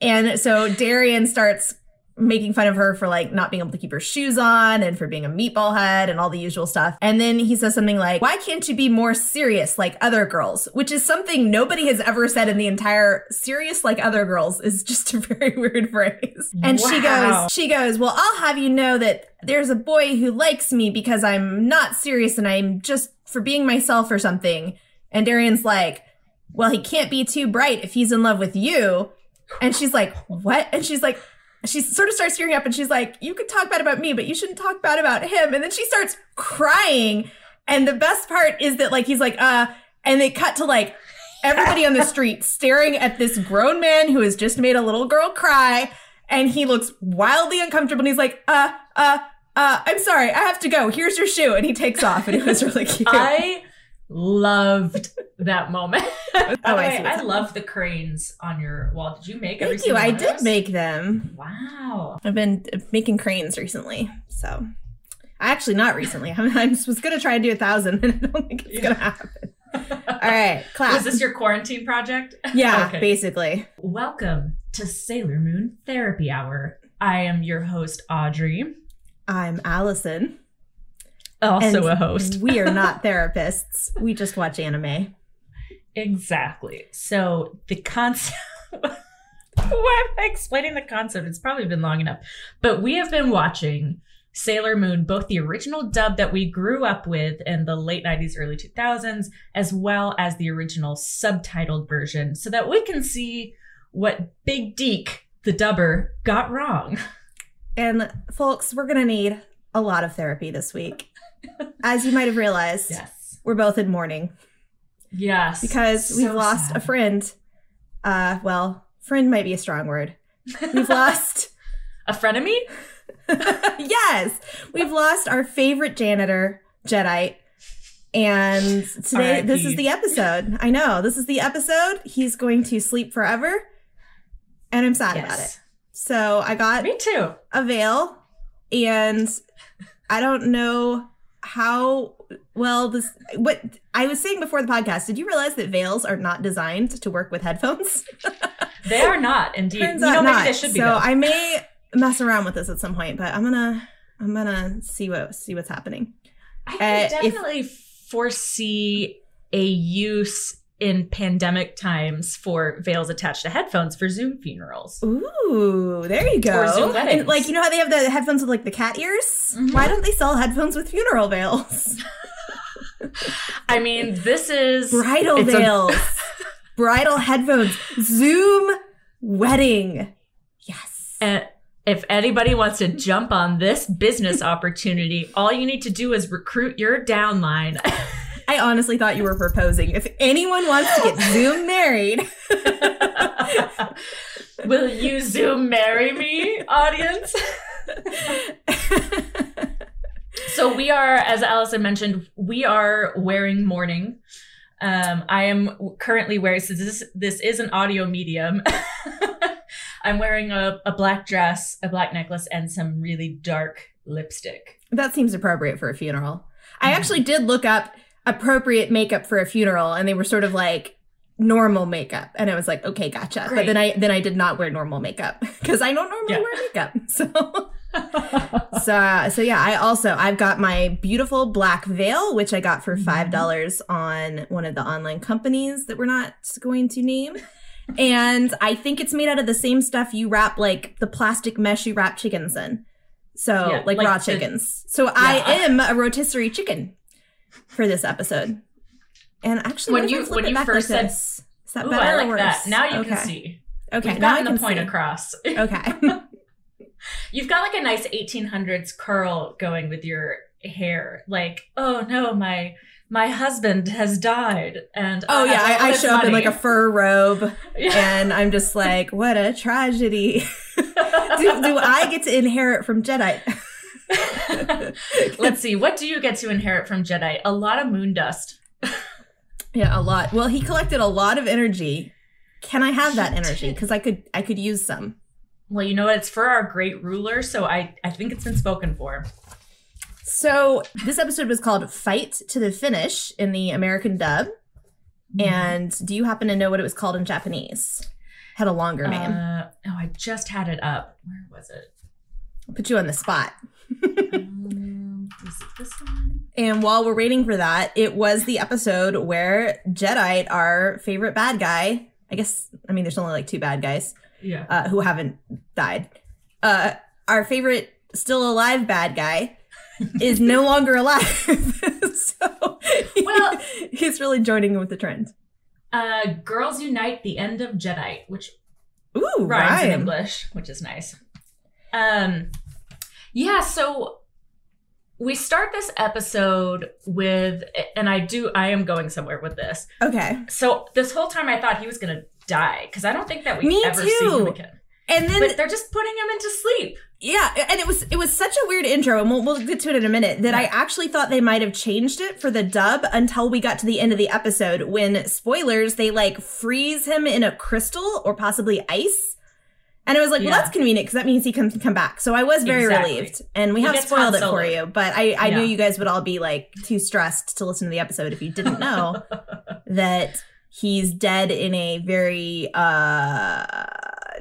And so Darien starts making fun of her for like not being able to keep her shoes on and for being a meatball head and all the usual stuff. And then he says something like, Why can't you be more serious like other girls? Which is something nobody has ever said in the entire serious like other girls is just a very weird phrase. And she goes, she goes, Well, I'll have you know that there's a boy who likes me because I'm not serious and I'm just for being myself or something. And Darien's like, Well, he can't be too bright if he's in love with you. And she's like, What? And she's like, she sort of starts tearing up and she's like, You could talk bad about me, but you shouldn't talk bad about him. And then she starts crying. And the best part is that, like, he's like, uh, and they cut to like everybody on the street staring at this grown man who has just made a little girl cry. And he looks wildly uncomfortable and he's like, uh, uh, uh, I'm sorry, I have to go. Here's your shoe. And he takes off and it was really cute. I loved that moment. Oh, I I love the cranes on your wall. Did you make Thank you. I did make them. Wow. I've been making cranes recently, so I actually not recently. I, I just was gonna try and do a thousand, and I don't think it's gonna happen. All right, class. Was this your quarantine project? yeah, Okay. basically. Welcome to Sailor Moon Therapy Hour. I am your host, Audrey, I'm Allison. Also and a host. we are not therapists. We just watch anime. Exactly. So the concept. Why am I explaining the concept? It's probably been long enough. But we have been watching Sailor Moon, both the original dub that we grew up with in the late 90s, early 2000s, as well as the original subtitled version, so that we can see what Big Deke, the dubber, got wrong. And folks, we're gonna need a lot of therapy this week. As you might have realized, Yes. we're both in mourning Yes. because So we've lost sad. a friend. Uh, well, friend might be a strong word. We've lost. A frenemy? yes, we've lost our favorite janitor, Jedi. And today, this is the episode. I know, this is the episode. He's going to sleep forever. And I'm sad about it. So I got Me too. a veil, and I don't know how well this. What I was saying before the podcast, did you realize that veils are not designed to work with headphones? They are not, indeed. Turns you know, not. they should be. so though. I may mess around with this at some point, but I'm gonna I'm gonna see what see what's happening. I can Uh, if- definitely foresee a use in pandemic times for veils attached to headphones for Zoom funerals. Ooh, there you go. Or Zoom weddings. And like you know how they have the headphones with like the cat ears? Mhm. Why don't they sell headphones with funeral veils? I mean, this is Bridal It's a- veils. Bridal headphones. Zoom wedding. Yes. uh, if anybody wants to jump on this business opportunity, all you need to do is recruit your downline. I honestly thought you were proposing. If anyone wants to get Zoom married, Will you Zoom marry me, audience? So we are, as Allison mentioned, we are wearing mourning. Um, I am currently wearing. So this this is an audio medium. I'm wearing a, a black dress, a black necklace, and some really dark lipstick. that seems appropriate for a funeral. I Mhm. actually did look up appropriate makeup for a funeral, and they were sort of like normal makeup, and I was like, okay, gotcha. But then I then I did not wear normal makeup because I don't normally Yeah. wear makeup. So so uh, so yeah, I also I've got my beautiful black veil, which I got for Mhm. five dollars on one of the online companies that we're not going to name. And I think it's made out of the same stuff you wrap like the plastic mesh you wrap chickens in. So Yeah, like, like raw the- chickens. So I am a rotisserie chicken for this episode. And actually, When I you- when you first said- is that Ooh, better I or like worse? that. Now you okay. can see. Okay, We've now I can the point see. across. Okay. You've got like a nice 1800s curl going with your hair. Like, oh no, my my husband has died, and Oh yeah, I, I show up in like a fur robe, Yeah. and I'm just like, what a tragedy. do, do I get to inherit from Jedi? Let's see. What do you get to inherit from Jedi? A lot of moon dust. Yeah, a lot. Well, he collected a lot of energy. Can I have that energy? Because I could, I could use some. Well, you know what? It's for our great ruler, so I I think it's been spoken for. So this episode was called "Fight to the Finish" in the American dub. Mm-hmm. And do you happen to know what it was called in Japanese? Had a longer name. Uh, oh, I just had it up. Where was it? I'll Put you on the spot. Um, is this one? And while we're waiting for that, it was the episode where Jedi, our favorite bad guy, I guess, I mean, there's only like two bad guys Yeah. uh, who haven't died. Uh, our favorite still alive bad guy is no longer alive. so Well- he's really joining with the trend. Uh, Girls Unite: The End of Jedi, which Ooh, rhymes in. English, which is nice. Um, yeah. So we start this episode with, and I do, I am going somewhere with this. Okay. So this whole time I thought he was gonna die because I don't think that we Me ever see him too. again. And then But they're just putting him into sleep. Yeah, and it was it was such a weird intro, and we'll, we'll get to it in a minute. That I actually thought they might have changed it for the dub until we got to the end of the episode when spoilers they like freeze him in a crystal or possibly ice, and I was like, well, that's convenient because that means he can come back. So I was very Exactly. relieved, and we He have spoiled it for you. But I I knew you guys would all be like too stressed to listen to the episode if you didn't know that he's dead in a very uh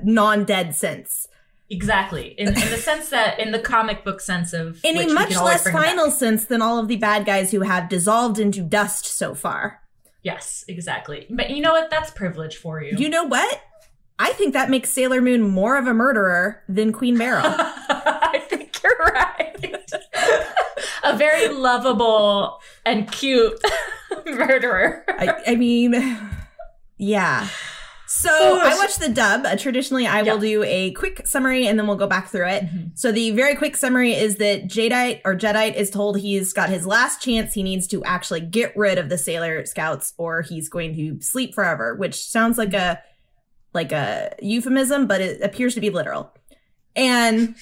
non-dead sense. Exactly. In, in the sense that, in the comic book sense of, in a much less final sense than all of the bad guys who have dissolved into dust so far. Yes, exactly. But you know what? That's privilege for you. You know what? I think that makes Sailor Moon more of a murderer than Queen Beryl. I think you're right. a very lovable and cute murderer. I, I mean, yeah. So I watched the dub. Uh, traditionally, I Yeah. will do a quick summary and then we'll go back through it. So the very quick summary is that Jadeite or Jedite is told he's got his last chance. He needs to actually get rid of the Sailor Scouts or he's going to sleep forever, which sounds like a like a euphemism, but it appears to be literal. And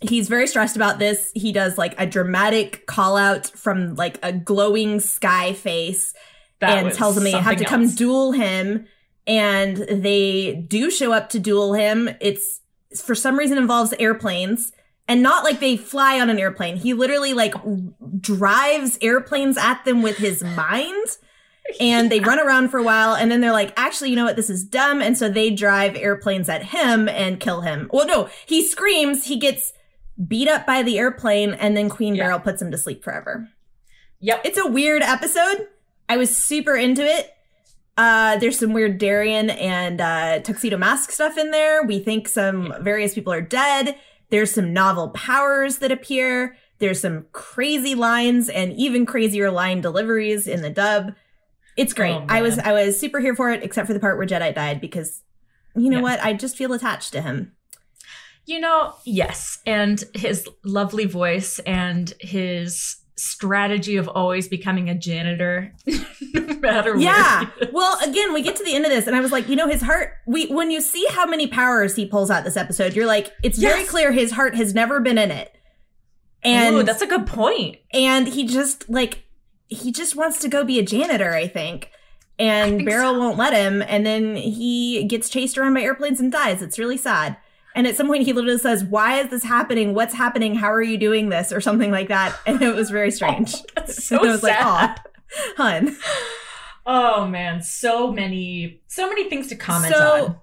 he's very stressed about this. He does like a dramatic call out from like a glowing sky face That and tells them they have to something come else. duel him and they do show up to duel him it's for some reason involves airplanes and not like they fly on an airplane he literally like drives airplanes at them with his mind and they run around for a while and then they're like actually you know what this is dumb and so they drive airplanes at him and kill him well no he screams he gets beat up by the airplane and then queen Yeah. beryl puts him to sleep forever Yep. it's a weird episode. I was super into it. Uh, there's some weird Darien and uh, Tuxedo Mask stuff in there. We think some various people are dead. There's some novel powers that appear. There's some crazy lines and even crazier line deliveries in the dub. It's great. Oh, I was. I was super here for it, except for the part where Jedi died because you know Yeah. what? I just feel attached to him. You know, yes. And his lovely voice and his strategy of always becoming a janitor, no matter Yeah. Well, again, we get to the end of this, and I was like, you know, his heart. We when you see how many powers he pulls out this episode, you're like, it's very clear his heart has never been in it, and Ooh, that's a good point. and he just like he just wants to go be a janitor, I think. And think Beryl so. won't let him, and then he gets chased around by airplanes and dies. It's really sad. And at some point, he literally says, "Why is this happening? What's happening? How are you doing this?" or something like that. And it was very oh, strange. That's so and I was like, sad. "Aw, hun." Oh man, so many, so many things to comment So- on.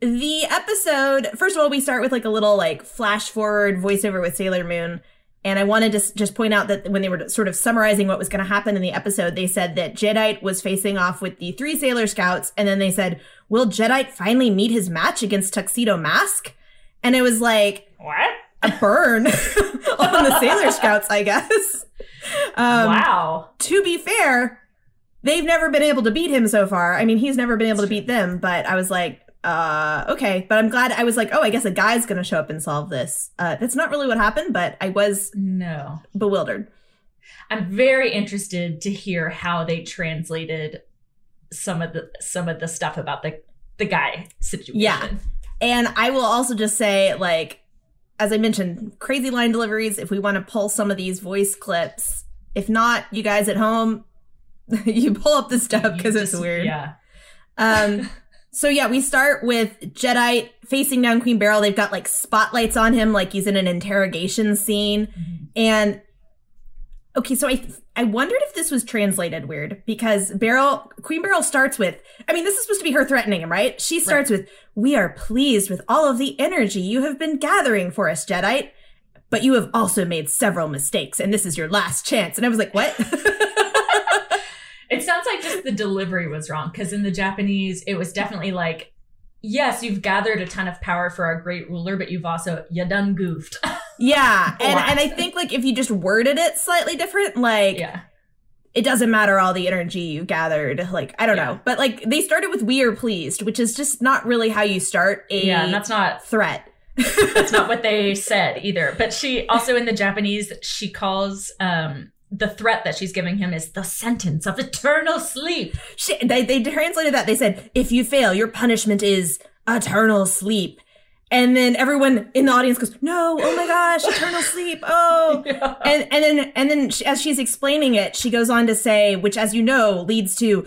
The episode, first of all, we start with like a little like flash forward voiceover with Sailor Moon. And I wanted to just point out that when they were sort of summarizing what was going to happen in the episode, they said that Jedite was facing off with the three Sailor Scouts. And then they said, Will Jedite finally meet his match against Tuxedo Mask? And it was like What? a burn on the Sailor Scouts, I guess. Um, wow. to be fair, they've never been able to beat him so far. I mean, he's never been able to beat them, but I was like, uh, okay. But I'm glad I was like, oh, I guess a guy's gonna show up and solve this. Uh, that's not really what happened, but I was No. bewildered. I'm very interested to hear how they translated some of the some of the stuff about the the guy situation. Yeah. And I will also just say, like, as I mentioned, crazy line deliveries. If we want to pull some of these voice clips, if not, you guys at home, you pull up the stuff because it's weird. Yeah. Um, so yeah, we start with Jedi facing down Queen Beryl. They've got like spotlights on him, like he's in an interrogation scene. Mm-hmm. And okay, so I I wondered if this was translated weird because Beryl Queen Beryl starts with I mean, this is supposed to be her threatening him, right? She starts with, "We are pleased with all of the energy you have been gathering for us, Jedi." But you have also made several mistakes, and this is your last chance. And I was like, what? It sounds like just the delivery was wrong because in the Japanese, it was definitely like, yes, you've gathered a ton of power for our great ruler, but you've also, you done goofed. yeah. And, and I think, like, if you just worded it slightly different, like, yeah. it doesn't matter all the energy you gathered. Like, I don't Yeah. know. But, like, they started with we are pleased, which is just not really how you start a Yeah. And that's not threat. That's not what they said either. But she also in the Japanese, she calls um the threat that she's giving him is the sentence of eternal sleep. She, they, they translated that. They said, if you fail, your punishment is eternal sleep. And then everyone in the audience goes, no, oh my gosh, eternal sleep. Oh. And, and then, and then she, as she's explaining it, she goes on to say, which as you know, leads to,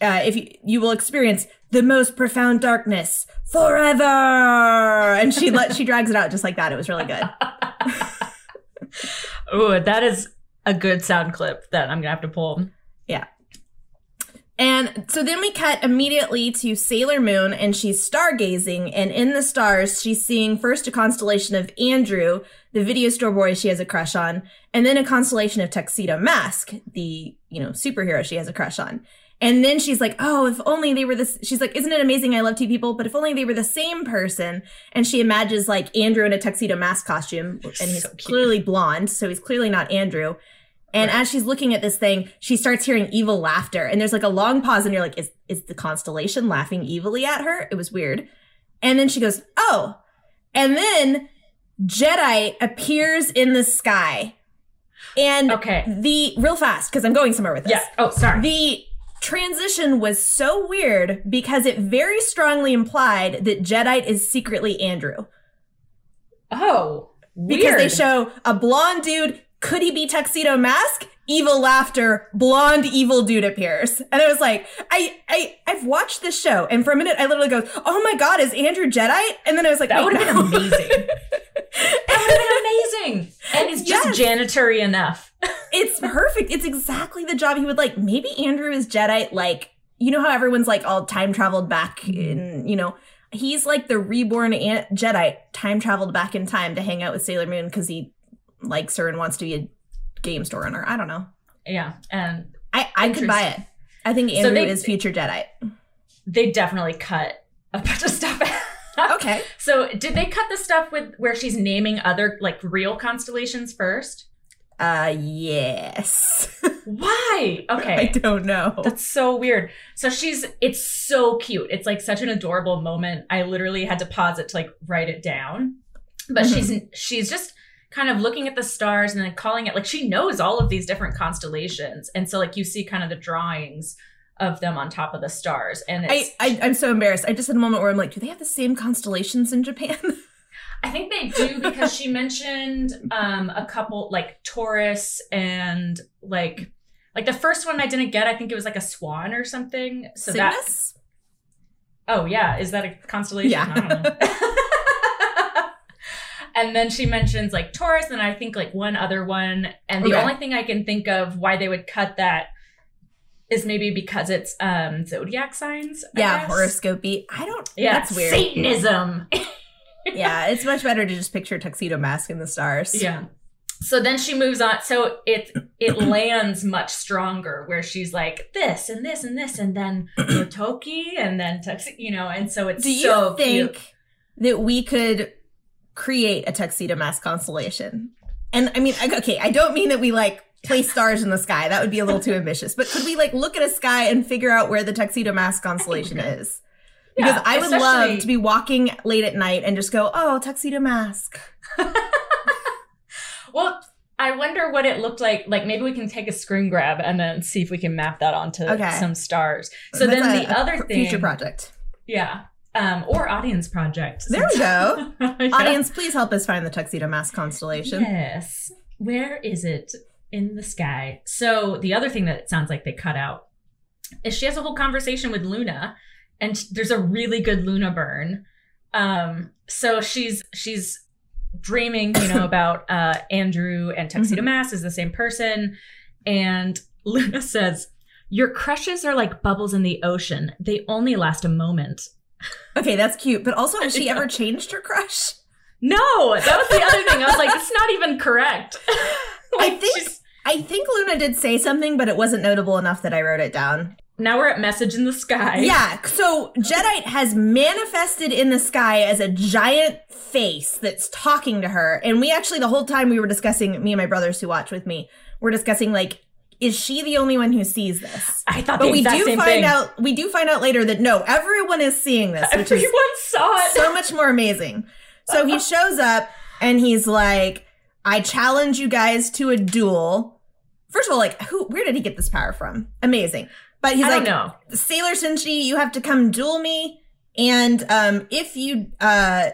uh, if you, you will experience the most profound darkness forever. And she let, she drags it out just like that. It was really good. Oh, that is a good sound clip that I'm gonna have to pull. Yeah. And so then we cut immediately to Sailor Moon, and she's stargazing. And in the stars, she's seeing first a constellation of Andrew, the video store boy she has a crush on, and then a constellation of Tuxedo Mask, the you know superhero she has a crush on. And then she's like, "Oh, if only they were this." She's like, "Isn't it amazing? I love two people, but if only they were the same person." And she imagines like Andrew in a tuxedo mask costume, and he's So clearly blonde, so he's clearly not Andrew. And Right. as she's looking at this thing, she starts hearing evil laughter. And there's like a long pause, and you're like, is, is the constellation laughing evilly at her? It was weird. And then she goes, oh. And then Jedi appears in the sky. And Okay. the real fast, because I'm going somewhere with this. Yeah. Oh, sorry. The transition was so weird because it very strongly implied that Jedi is secretly Andrew. oh, Weird. Because they show a blonde dude. Could he be tuxedo mask? Evil laughter. Blonde evil dude appears, and I was like, I, I, I've watched this show, and for a minute I literally go, "Oh my god, is Andrew Jedi?" And then I was like, That would have no. been amazing. That would have been amazing. And it's just Yes. janitory enough. it's perfect. It's exactly the job he would like. Maybe Andrew is Jedi. Like, you know how everyone's like all time traveled back mm-hmm. in, you know, he's like the reborn Jedi, time traveled back in time to hang out with Sailor Moon because he likes her and wants to be a game store owner. I don't know. Yeah. And I, I could buy it. I think So Andrew they- is future Jedi. they definitely cut a bunch of stuff out. Okay. So did they cut the stuff with where she's naming other like real constellations first? Uh, yes. Why? Okay. I don't know. That's so weird. So she's it's so cute. It's like such an adorable moment. I literally had to pause it to like write it down. But Mhm. she's she's just kind of looking at the stars and then calling it like she knows all of these different constellations. And so like you see kind of the drawings of them on top of the stars. And it's I, I, I'm so embarrassed. I just had a moment where I'm like, do they have the same constellations in Japan? I think they do because she mentioned um a couple like Taurus and like like the first one I didn't get. I think it was like a swan or something. So that oh yeah, is that a constellation? Yeah. I don't know. and then she mentions like Taurus, and I think like one other one. And the Okay. only thing I can think of why they would cut that is maybe because it's um zodiac signs. I yeah, guess. horoscopy. I don't. Yeah, that's weird. Satanism. yeah, it's much better to just picture tuxedo mask in the stars. Yeah. So then she moves on. So it it lands much stronger where she's like this and this and this and then Toki and then Tuxedo, you know, and so it's Do you so think cute. that we could create a tuxedo mask constellation? And I mean, I- okay, I don't mean that we like place stars in the sky. That would be a little too ambitious. But could we like look at a sky and figure out where the tuxedo mask constellation is? Because Yeah, I would love to be walking late at night and just go, "Oh, tuxedo mask." Well, I wonder what it looked like. Like maybe we can take a screen grab and then see if we can map that onto Okay. some stars. So That's then a- the a other pr- thing, future project. yeah, um, or audience project. There we go. Yeah. Audience, please help us find the tuxedo mask constellation. Yes. Where is it in the sky? So the other thing that it sounds like they cut out is she has a whole conversation with Luna, and there's a really good Luna burn. Um, so she's she's dreaming, you know, about uh, Andrew and Tuxedo Mhm. Mask is the same person. And Luna says, Your crushes are like bubbles in the ocean. They only last a moment. Okay, that's cute. But also, has she Yeah. ever changed her crush? No, that was the other thing. I was like, it's not even correct. I Like, think she's- I think Luna did say something, but it wasn't notable enough that I wrote it down. now we're at message in the sky. Yeah, so Jedite has manifested in the sky as a giant face that's talking to her. And we actually, the whole time we were discussing, me and my brothers who watch with me, we're discussing, like, is she the only one who sees this? I thought But we do find thing. out, we do find out later that no, everyone is seeing this, which Everyone is saw it. so much more amazing. So he shows up and he's like, I challenge you guys to a duel. First of all, like, who, where did he get this power from? Amazing. But he's I like, know. Sailor Senshi, you have to come duel me. And um, if you uh,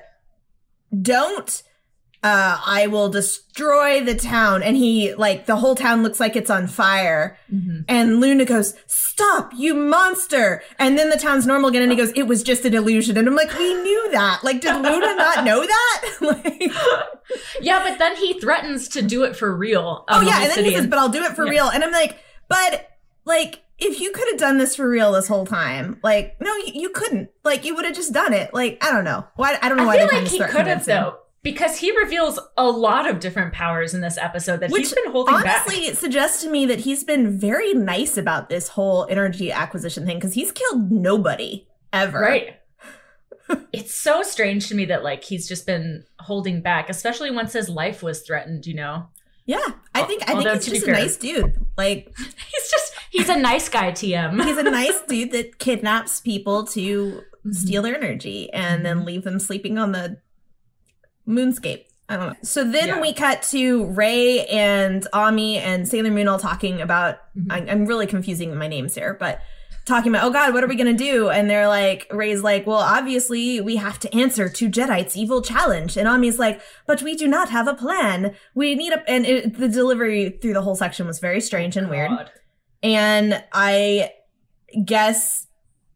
don't, uh, I will destroy the town. And he, like, the whole town looks like it's on fire. Mhm. And Luna goes, Stop, you monster. And then the town's normal again. And he goes, It was just an illusion. And I'm like, We knew that. Like, did Luna not know that? like, Yeah, but then he threatens to do it for real. oh, yeah. And then he says, But I'll do it for Yeah. real. And I'm like, But, like, if you could have done this for real this whole time, like, no, you, you couldn't. Like, you would have just done it. Like, I don't know. Why? I don't know why I feel they like he could have though, because he reveals a lot of different powers in this episode that Which he's been holding back. Honestly, it suggests to me that he's been very nice about this whole energy acquisition thing because he's killed nobody ever. Right. it's so strange to me that like he's just been holding back, especially once his life was threatened. You know, Yeah, I think I think he's just a nice dude. Like he's just he's a nice guy. TM. he's a nice dude that kidnaps people to Mm-hmm. steal their energy and then leave them sleeping on the moonscape. I don't know. So then Yeah. we cut to Ray and Ami and Sailor Moon all talking about. Mhm. I, I'm really confusing my names here, but talking about, oh God, what are we gonna do? And they're like, Ray's like, well, obviously we have to answer to Jedi's evil challenge. And Ami's like, but we do not have a plan. We need a. And it, the delivery through the whole section was very strange and weird. God. And I guess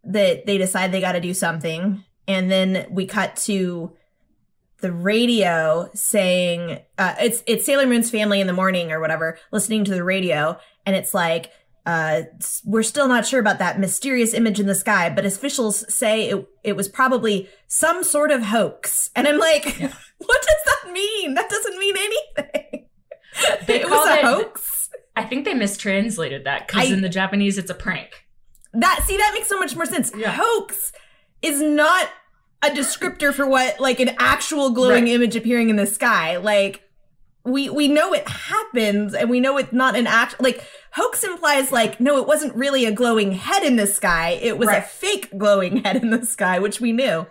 that they decide they got to do something. And then we cut to the radio saying uh, it's it's Sailor Moon's family in the morning or whatever listening to the radio, and it's like uh, we're still not sure about that mysterious image in the sky, but officials say it it was probably some sort of hoax. And I'm like, what does that mean? That doesn't mean anything. They it was a it- hoax. I think they mistranslated that because in the Japanese it's a prank. That see that makes so much more sense. Yeah. Hoax is not a descriptor for what like an actual glowing Right. image appearing in the sky. Like we we know it happens and we know it's not an act like hoax implies like no it wasn't really a glowing head in the sky. It was a fake glowing head in the sky, which we knew.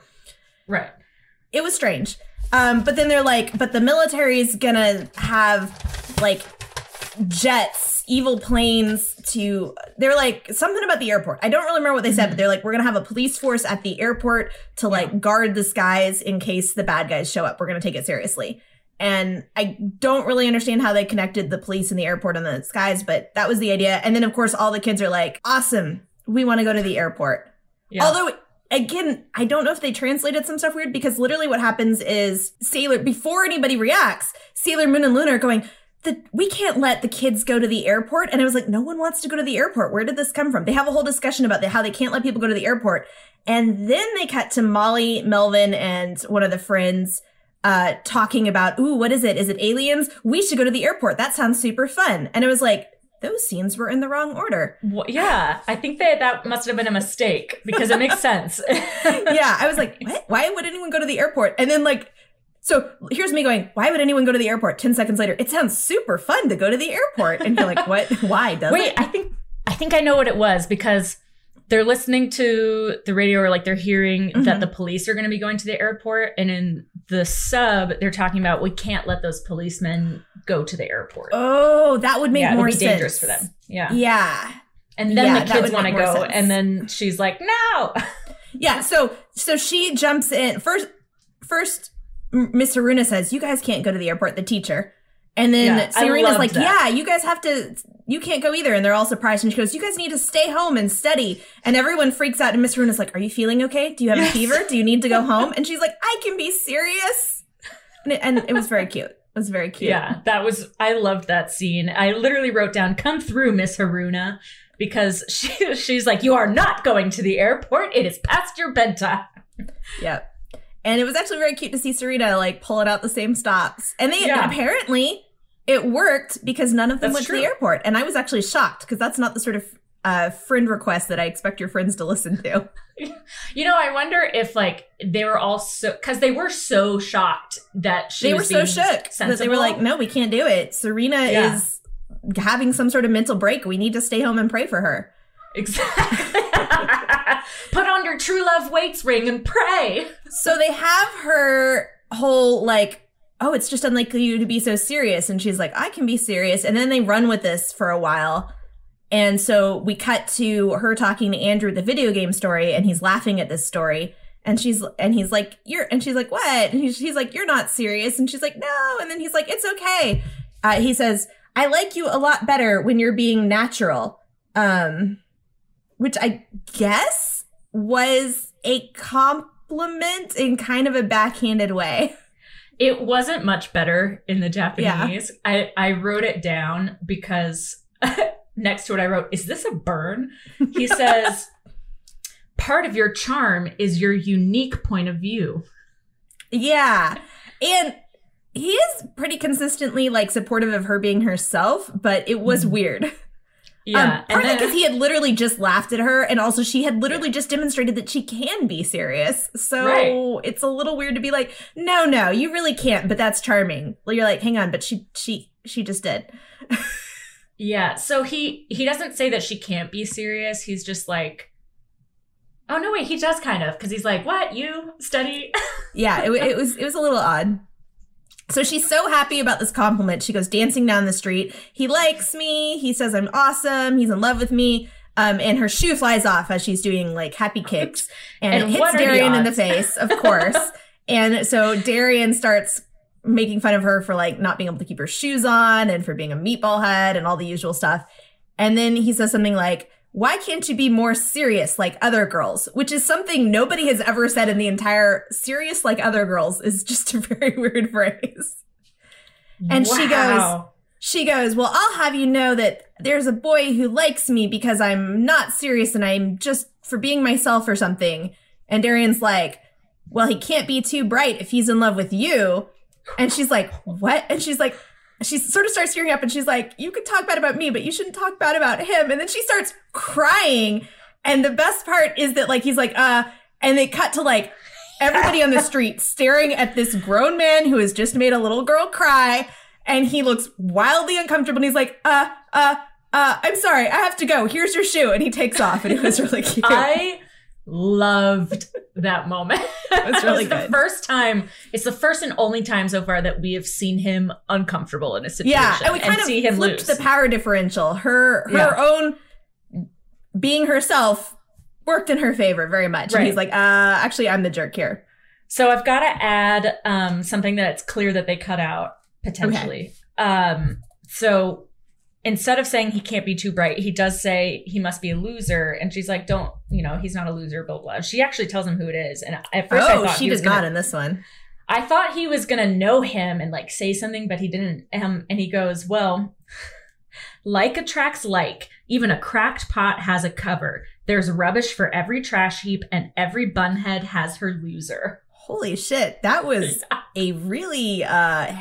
Right. It was strange. Um but then they're like but the military's gonna have like jets, evil planes to they're like something about the airport. I don't really remember what they said, but they're like, we're gonna have a police force at the airport to like guard the skies in case the bad guys show up. We're gonna take it seriously. And I don't really understand how they connected the police and the airport and the skies, but that was the idea. And then of course all the kids are like, awesome, we want to go to the airport. Yeah. Although again, I don't know if they translated some stuff weird because literally what happens is Sailor before anybody reacts, Sailor Moon and Luna are going, the, we can't let the kids go to the airport. And I was like, no one wants to go to the airport. Where did this come from? They have a whole discussion about the, how they can't let people go to the airport. And then they cut to Molly, Melvin, and one of the friends uh, talking about, ooh, what is it? Is it aliens? We should go to the airport. That sounds super fun. And it was like, those scenes were in the wrong order. Wha- yeah, I think that that must have been a mistake because it makes sense. yeah, I was like, what? Why would anyone go to the airport? And then like, so here's me going, why would anyone go to the airport? Ten seconds later, it sounds super fun to go to the airport. And you're like, what? Why does Wait, it? I think I think I know what it was because they're listening to the radio or like they're hearing that Mhm. the police are going to be going to the airport and in the sub they're talking about we can't let those policemen go to the airport. Oh, that would make yeah, it more would be sense. dangerous for them. Yeah. Yeah. And then Yeah, the kids want to go sense. and then she's like, "No." Yeah. So, so she jumps in first, first, Miss Haruna says, you guys can't go to the airport, the teacher. And then Yeah, Serena's like, that. yeah, you guys have to, you can't go either. And they're all surprised. And she goes, you guys need to stay home and study. And everyone freaks out. And Miss Haruna's like, are you feeling okay? Do you have Yes. a fever? Do you need to go home? And she's like, I can be serious. And it, and it was very cute. It was very cute. Yeah, that was. I loved that scene. I literally wrote down, "Come through, Miss Haruna," because she she's like, "You are not going to the airport. It is past your bedtime." Yep. And it was actually very cute to see Serena like pulling out the same stops. And they Yeah. apparently it worked because none of them That's went to the airport. And I was actually shocked because that's not the sort of uh, friend request that I expect your friends to listen to. You know, I wonder if like they were all so because they were so shocked that she they were was so being shook that they were like, no, we can't do it. Serena Yeah. is having some sort of mental break. We need to stay home and pray for her. Exactly. Put on your true love waits ring and pray. So they have her whole like, oh, it's just unlikely you to be so serious. And she's like, I can be serious. And then they run with this for a while. And so we cut to her talking to Andrew the video game story, and he's laughing at this story. And she's and he's like, You're and she's like, What? And he's, he's like, You're not serious. And she's like, No. And then he's like, It's okay. Uh, he says, I like you a lot better when you're being natural. Um, which I guess was a compliment in kind of a backhanded way. It wasn't much better in the Japanese. I, I wrote it down because next to it I wrote, Is this a burn? He says, Part of your charm is your unique point of view. Yeah. And he is pretty consistently like supportive of her being herself, but it was Mhm. weird. Yeah. um, and partly then- because he had literally just laughed at her, and also she had literally just demonstrated that she can be serious. So Right. it's a little weird to be like, no, no, you really can't. But that's charming. Well, you're like, hang on, but she, she, she just did. Yeah, so he he doesn't say that she can't be serious. He's just like, oh no, wait, he does kind of because he's like, what you study? Yeah, it, it was it was a little odd. So she's so happy about this compliment. She goes dancing down the street. He likes me. He says I'm awesome. He's in love with me. Um, and her shoe flies off as she's doing like happy kicks, and, And it hits are the Darien in the face, of course. and so Darien starts making fun of her for like not being able to keep her shoes on and for being a meatball head and all the usual stuff. And then he says something like, why can't you be more serious like other girls? Which is something nobody has ever said in the entire serious like other girls is just a very weird phrase. And she goes, She goes, Well, I'll have you know that there's a boy who likes me because I'm not serious and I'm just for being myself or something. And Darien's like, Well, he can't be too bright if he's in love with you. And she's like, What? And she's like, she sort of starts tearing up and she's like, You could talk bad about me, but you shouldn't talk bad about him. And then she starts crying. And the best part is that, like, he's like, Uh, and they cut to like everybody on the street staring at this grown man who has just made a little girl cry. And he looks wildly uncomfortable and he's like, Uh, uh, uh, I'm sorry, I have to go. Here's your shoe. And he takes off and it was really cute. I loved that moment. It was really the good. first time. It's the first and only time so far that we have seen him uncomfortable in a situation. Yeah, and we kind see of him flipped lose. the power differential. Her her Yeah. own being herself worked in her favor very much. And he's like, uh, actually, I'm the jerk here. So I've got to add um, something that it's clear that they cut out potentially. Um, so instead of saying he can't be too bright, he does say he must be a loser, and she's like, "Don't, you know, he's not a loser." Blah blah. She actually tells him who it is, and at first I oh, thought she he was did not in this one. I thought he was gonna know him and like say something, but he didn't. Um, and he goes, "Well." Like attracts like. Even a cracked pot has a cover. There's rubbish for every trash heap, and every bunhead has her loser. Holy shit, that was a really uh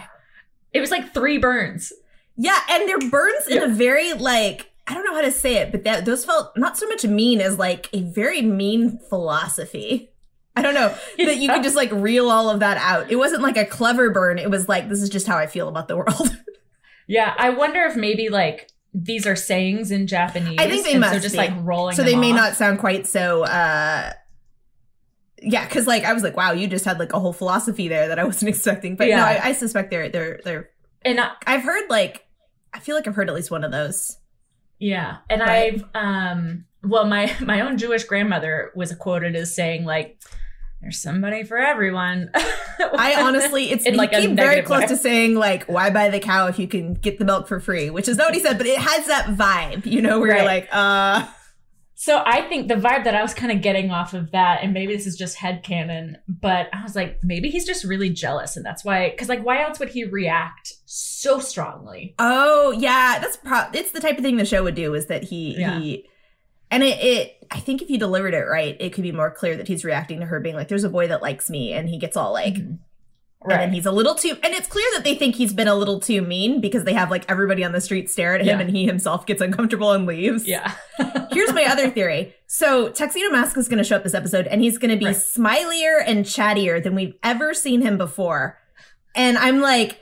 It was like three burns. Yeah, and they're burns in Yeah. a very like I don't know how to say it, but that those felt not so much mean as like a very mean philosophy. I don't know that you could just like reel all of that out. It wasn't like a clever burn. It was like this is just how I feel about the world. Yeah, I wonder if maybe like these are sayings in Japanese. I think they must So just be. like rolling. so they may off. not sound quite so uh yeah because like i was like wow you just had like a whole philosophy there that i wasn't expecting but no Yeah. I, I suspect they're they're they're And I, i've heard like i feel like i've heard at least one of those yeah, and Right. I've um. Well, my my own Jewish grandmother was quoted as saying like, "There's somebody for everyone." i honestly it's he like, came very close way. to saying like why buy the cow if you can get the milk for free which is not what he said but it has that vibe you know where you're like uh So I think the vibe that I was kind of getting off of that, and maybe this is just headcanon, but I was like, maybe he's just really jealous. And that's why, because like, why else would he react so strongly? Oh yeah, that's pro- it's the type of thing the show would do. Is that he Yeah. he, and it it I think if you delivered it right, it could be more clear that he's reacting to her being like, "There's a boy that likes me," and he gets all like, mm-hmm. Mhm. and he's a little too, and it's clear that they think he's been a little too mean because they have like everybody on the street stare at him, Yeah. and he himself gets uncomfortable and leaves. yeah. Here's my other theory. So Tuxedo Mask is going to show up this episode, and he's going to be Right. smilier and chattier than we've ever seen him before. And I'm like,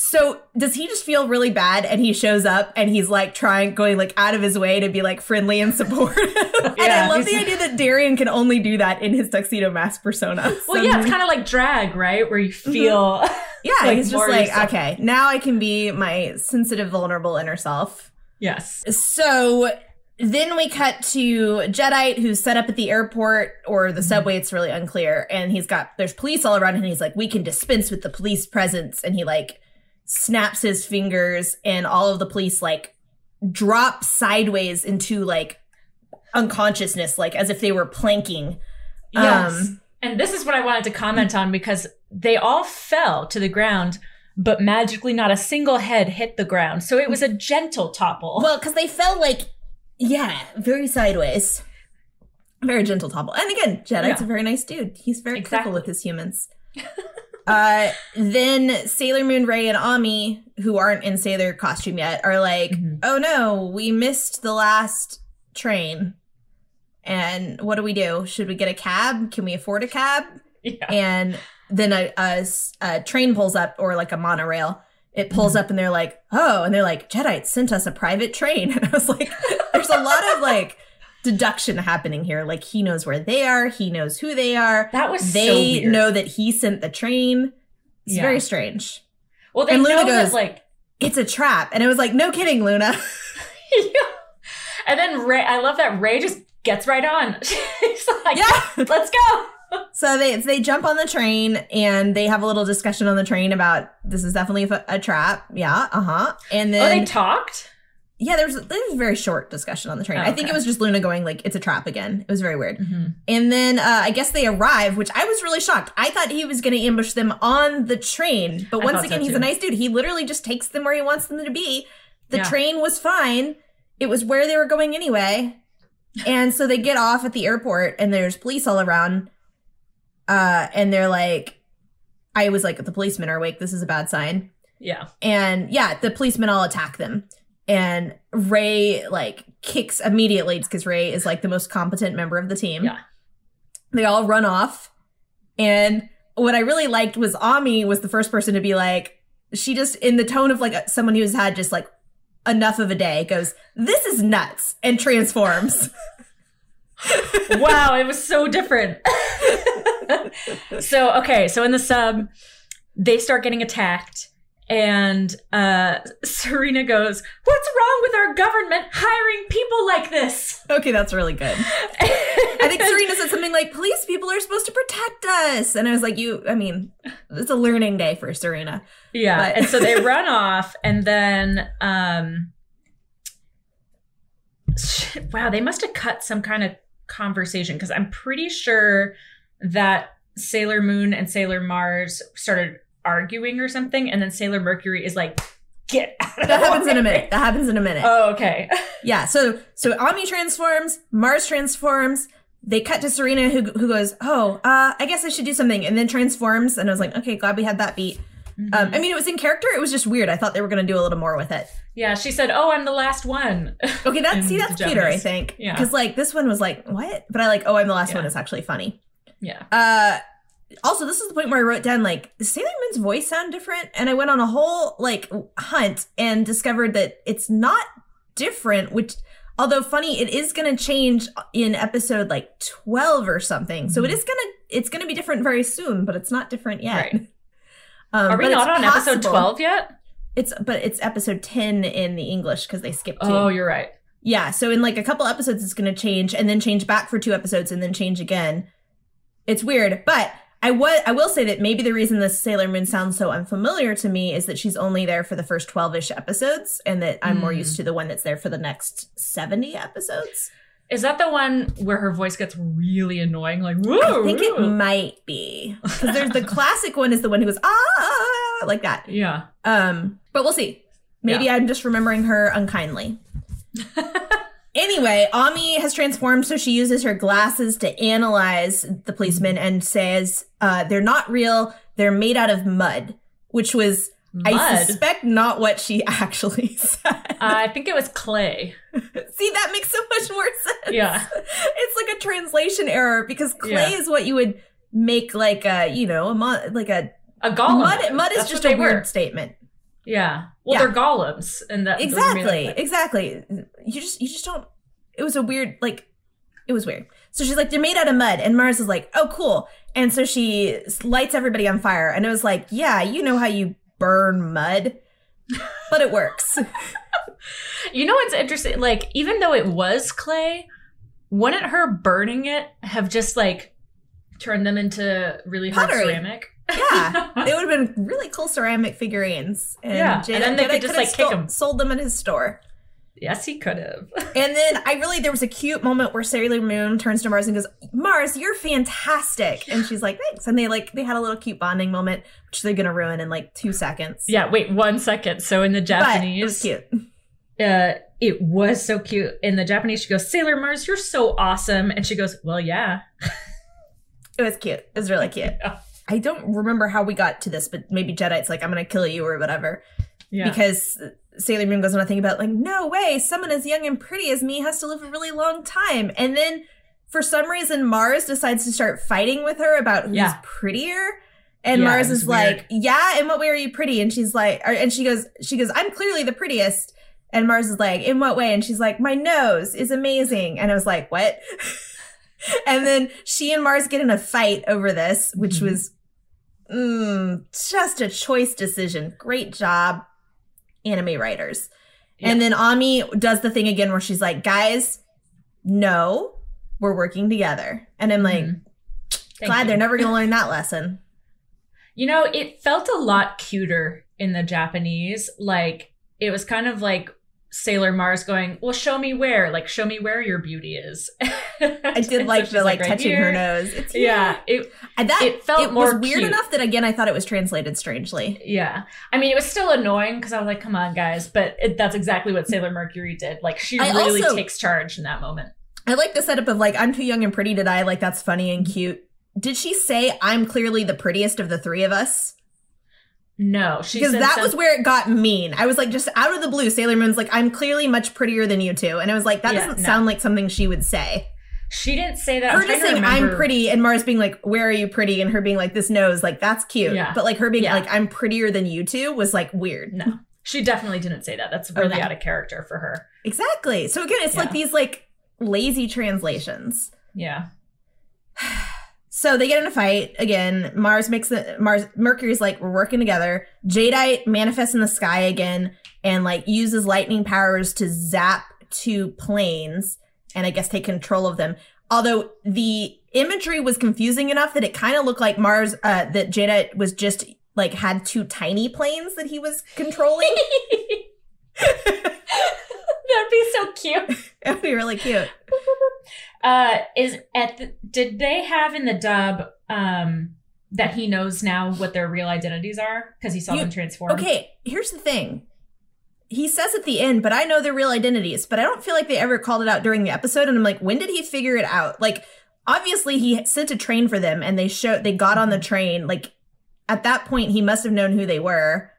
so does he just feel really bad? And he shows up, and he's like trying, going like out of his way to be like friendly and supportive. and I love the idea that Darien can only do that in his Tuxedo Mask persona. Well, yeah, it's kind of like drag, right? Where you Mm-hmm. feel. yeah, like he's just like, yourself. okay, now I can be my sensitive, vulnerable inner self. yes. So then we cut to Jedi who's set up at the airport or the subway. It's really unclear. And he's got, there's police all around him. And he's like, we can dispense with the police presence. And he like snaps his fingers and all of the police like drop sideways into like unconsciousness, like as if they were planking. Yes. Um, and this is what I wanted to comment on because they all fell to the ground, but magically not a single head hit the ground. So it was a gentle topple. Well, because they fell like, yeah, very sideways. Very gentle topple. And again, Jedi's Yeah. a very nice dude. He's very Exactly. careful with his humans. uh, then Sailor Moon, Ray, and Ami, who aren't in Sailor costume yet, are like, Mhm. oh no, we missed the last train. And what do we do? Should we get a cab? Can we afford a cab? yeah. and then a train pulls up or like a monorail it pulls Mm-hmm. up and they're like oh and they're like jedi sent us a private train and i was like there's a lot of like deduction happening here like he knows where they are he knows who they are that was so they weird. know that he sent the train it's Yeah. very strange Well, they and Luna know that goes- like. it's a trap and it was like no kidding luna yeah. And then Ray, I love that Ray just gets right on. He's like, yeah let's go. so they they jump on the train and they have a little discussion on the train about this is definitely a, a trap yeah uh-huh and Oh, then they talked? Yeah, there was there was a very short discussion on the train. Oh, I think it was just Luna going like, "It's a trap again." It was very weird. Mm-hmm. And then uh, I guess they arrive, which I was really shocked. I thought he was going to ambush them on the train, but once again, so, he's a nice dude. He literally just takes them where he wants them to be. The Yeah. train was fine. It was where they were going anyway. And so they get off at the airport, and there's police all around. Uh, and they're like, I was like, the policemen are awake. This is a bad sign. Yeah. And yeah, the policemen all attack them. And Ray like kicks immediately because Ray is like the most competent member of the team. Yeah. They all run off. And what I really liked was Ami was the first person to be like, she just in the tone of like uh, someone who's had just like enough of a day goes, This is nuts and transforms. wow, it was so different. so okay, so in the sub, they start getting attacked, and uh, Serena goes, "What's wrong with our government hiring people like this?" okay, that's really good. I think Serena said something like, Police people are supposed to protect us. And I was like, You I mean, it's a learning day for Serena. Yeah, But- and so they run off, and then um, wow, they must have cut some kind of conversation because I'm pretty sure that Sailor Moon and Sailor Mars started arguing or something, and then Sailor Mercury is like, "Get out of That happens in a minute. That happens in a minute. Oh, okay. Yeah, so so Ami transforms, Mars transforms. They cut to Serena who who goes, "Oh, uh, I guess I should do something," and then transforms. And I was like, "Okay, glad we had that beat." Um, I mean, it was in character. It was just weird. I thought they were going to do a little more with it. yeah, she said, "Oh, I'm the last one." Okay, that's see that's the cuter. I think Yeah. because like this one was like what, but I like oh I'm the last Yeah. one is actually funny. yeah. Uh, also, this is the point where I wrote down like Sailor Moon's voice sound different, and I went on a whole like hunt and discovered that it's not different. Which, although funny, it is going to change in episode like twelve or something. So it Mhm. gonna it's gonna be different very soon, but it's not different yet. Right. Um, Are we not on episode twelve yet? It's but it's episode ten in the English because they skipped two. Oh, you're right. Yeah, so in like a couple episodes, it's going to change and then change back for two episodes and then change again. It's weird, but I wa- I will say that maybe the reason this Sailor Moon sounds so unfamiliar to me is that she's only there for the first 12 ish episodes and that I'm more Mm. used to the one that's there for the next 70 episodes. Is that the one where her voice gets really annoying? Like, woo! I think it might be because there's the classic one is the one who goes ah like that. Yeah. Um, but we'll see. Maybe Yeah. I'm just remembering her unkindly. anyway, Ami has transformed, so she uses her glasses to analyze the policemen and says uh, they're not real. They're made out of mud, which was I suspect not what she actually said. Uh, I think it was clay. See, that makes so much more sense. Yeah. it's like a translation error because clay Yeah. is what you would make like a you know a mud like a A golem. mud. Mud is That's just a weird were. statement. Yeah. Well, Yeah. they're golems, and that those are made exactly exactly you just you just don't it was a weird like it was weird so she's like they're made out of mud and mars is like oh cool and so she lights everybody on fire and it was like yeah you know how you burn mud but it works You know what's interesting? Like, even though it was clay, wouldn't her burning it have just like turned them into really hard Pottery. ceramic? Yeah they would have been really cool ceramic figurines and Yeah, and then they could just, like, kick stole- 'em. sold them in his store yes, he could have. And then I really there was a cute moment where Sailor Moon turns to Mars and goes, "Mars, you're fantastic," and she's like, "Thanks." And they like they had a little cute bonding moment, which they're gonna ruin in like two seconds. yeah. Wait one second. So in the but it was Japanese, cute. uh, it was so cute. In the Japanese, she goes, "Sailor Mars, you're so awesome," and she goes, "Well, yeah." It was cute. It was really cute. Yeah. I don't remember how we got to this, but maybe Jedite's like, "I'm gonna kill you" or whatever, Yeah. because Sailor Moon goes on to think about like, "No way, someone as young and pretty as me has to live a really long time," and then. For some reason, Mars decides to start fighting with her about who's Yeah. prettier. And Yeah, Mars is weird. like, "Yeah, in what way are you pretty?" And she's like, or, and she goes, she goes, "I'm clearly the prettiest." And Mars is like, "In what way?" And she's like, "My nose is amazing." And I was like, "What?" and then she and Mars get in a fight over this, which Mhm. was mm, just a choice decision. Great job, anime writers. And then Ami does the thing again where she's like, "Guys, no, we're working together." And I'm like, Mhm. Glad you. they're never going to learn that lesson. You know, it felt a lot cuter in the Japanese. Like it was kind of like Sailor Mars going, "Well, show me where, like show me where your beauty is." I did like the like touching her nose. It's Yeah, it And that it felt it more was weird cute. enough that again I thought it was translated strangely. yeah. I mean, it was still annoying because I was like, "Come on, guys!" But it, that's exactly what Sailor Mercury did. Like she I really also- takes charge in that moment. I like the setup of like I'm too young and pretty to die. Like that's funny and cute. Did she say I'm clearly the prettiest of the three of us? No, she Because that some- was where it got mean. I was like, just out of the blue, Sailor Moon's like, I'm clearly much prettier than you two, and I was like, that Yeah, doesn't no. sound like something she would say. she didn't say that. her I'm just saying I'm pretty, and Mars being like, where are you pretty, and her being like, this nose, like that's cute. Yeah. But like her being Yeah. like, I'm prettier than you two was like weird. No, she definitely didn't say that. That's really Okay. out of character for her. Exactly. So again, it's like these like lazy translations. Yeah. So they get in a fight again. Mars makes the Mars Mercury's like we're working together. Jadeite manifests in the sky again and like uses lightning powers to zap two planes and I guess take control of them. Although the imagery was confusing enough that it kind of looked like Mars uh that Jadeite was just like had two tiny planes that he was controlling. That'd be so cute. That'd be really cute. Uh, is at the, did they have in the dub um that he knows now what their real identities are because he saw You- them transform? Okay, here's the thing. He says at the end, but I know their real identities, but I don't feel like they ever called it out during the episode. And I'm like, when did he figure it out? Like, obviously he sent a train for them and they showed they got on the train. Like at that point, he must have known who they were,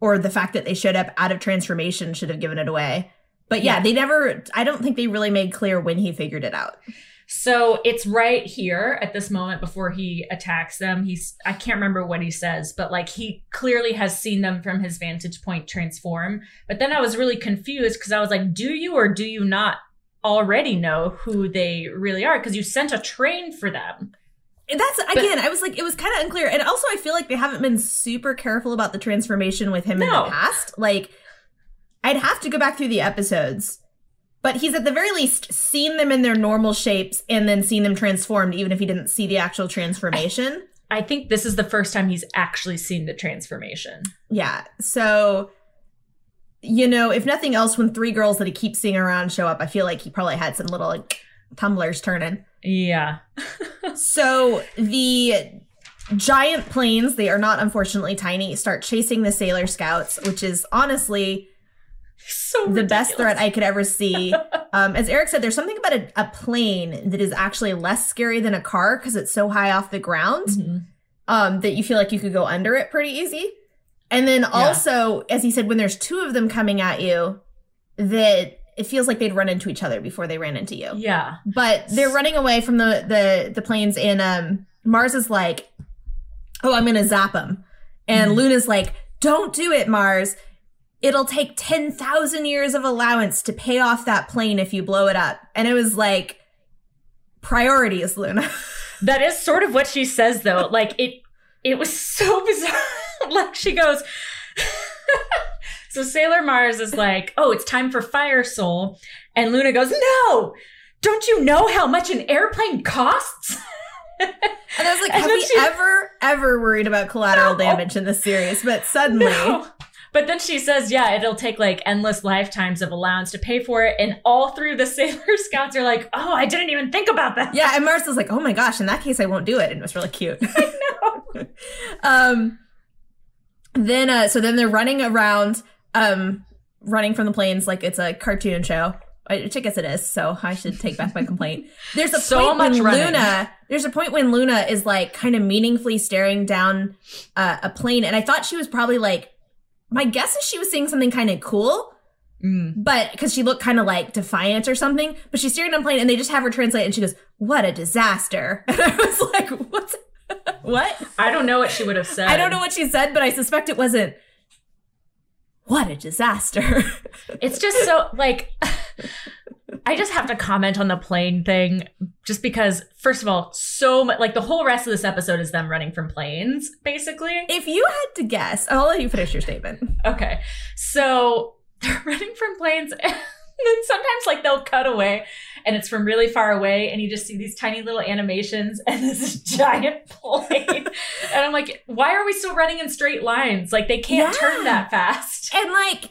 or the fact that they showed up out of transformation should have given it away. But yeah, Yeah. they never I don't think they really made clear when he figured it out. So it's right here at this moment before he attacks them. He's I can't remember what he says, but like he clearly has seen them from his vantage point transform. But then I was really confused because I was like, do you or do you not already know who they really are? Because you sent a train for them. And That's again, I was like, it was kind of unclear. And also, I feel like they haven't been super careful about the transformation with him in the past. Like, I'd have to go back through the episodes, but he's at the very least seen them in their normal shapes and then seen them transformed, even if he didn't see the actual transformation. I think this is the first time he's actually seen the transformation. yeah. So, you know, if nothing else, when three girls that he keeps seeing around show up, I feel like he probably had some little like tumblers turning. Yeah. So the giant planes, they are not unfortunately tiny, start chasing the sailor scouts, which is honestly So the best threat I could ever see. Um, as Eric said, there's something about a, a plane that is actually less scary than a car because it's so high off the ground Mhm. um, that you feel like you could go under it pretty easy. And then also, as he said, when there's two of them coming at you, that it feels like they'd run into each other before they ran into you. Yeah. But they're running away from the the the planes, and um, Mars is like, "Oh, I'm gonna zap them," and Mhm. Luna's like, "Don't do it, Mars. It'll take ten thousand years of allowance to pay off that plane if you blow it up." And it was like, priorities, Luna. That is sort of what she says though. Like it it was so bizarre. like she goes So Sailor Mars is like, "Oh, it's time for Fire Soul." And Luna goes, "No! Don't you know how much an airplane costs?" And I was like, And have we she- ever, ever worried about collateral No. damage in this series? But suddenly, No. But then she says, yeah, it'll take like endless lifetimes of allowance to pay for it. And all through the Sailor Scouts are like, oh, I didn't even think about that. yeah, and Mars was like, oh my gosh, in that case, I won't do it. And it was really cute. No. um, then, uh, so then they're running around, um, running from the planes like it's a cartoon show. I I guess it is, so I should take back my complaint. There's a So point much when running. Luna. There's a point when Luna is like kind of meaningfully staring down uh, a plane, and I thought she was probably like. My guess is she was seeing something kind of cool, Mm. but because she looked kind of like defiant or something. But she's staring down a plane, and they just have her translate, and she goes, "What a disaster!" And I was like, "What's what?" I don't know what she would have said. I don't know what she said, but I suspect it wasn't. What a disaster! It's just so like I just have to comment on the plane thing just because first of all, so much like the whole rest of this episode is them running from planes basically. if you had to guess, I'll let you finish your statement. Okay. So they're running from planes and then sometimes like they'll cut away and it's from really far away and you just see these tiny little animations and this giant plane. and I'm like, why are we still running in straight lines? Like they can't Yeah. turn that fast. And like,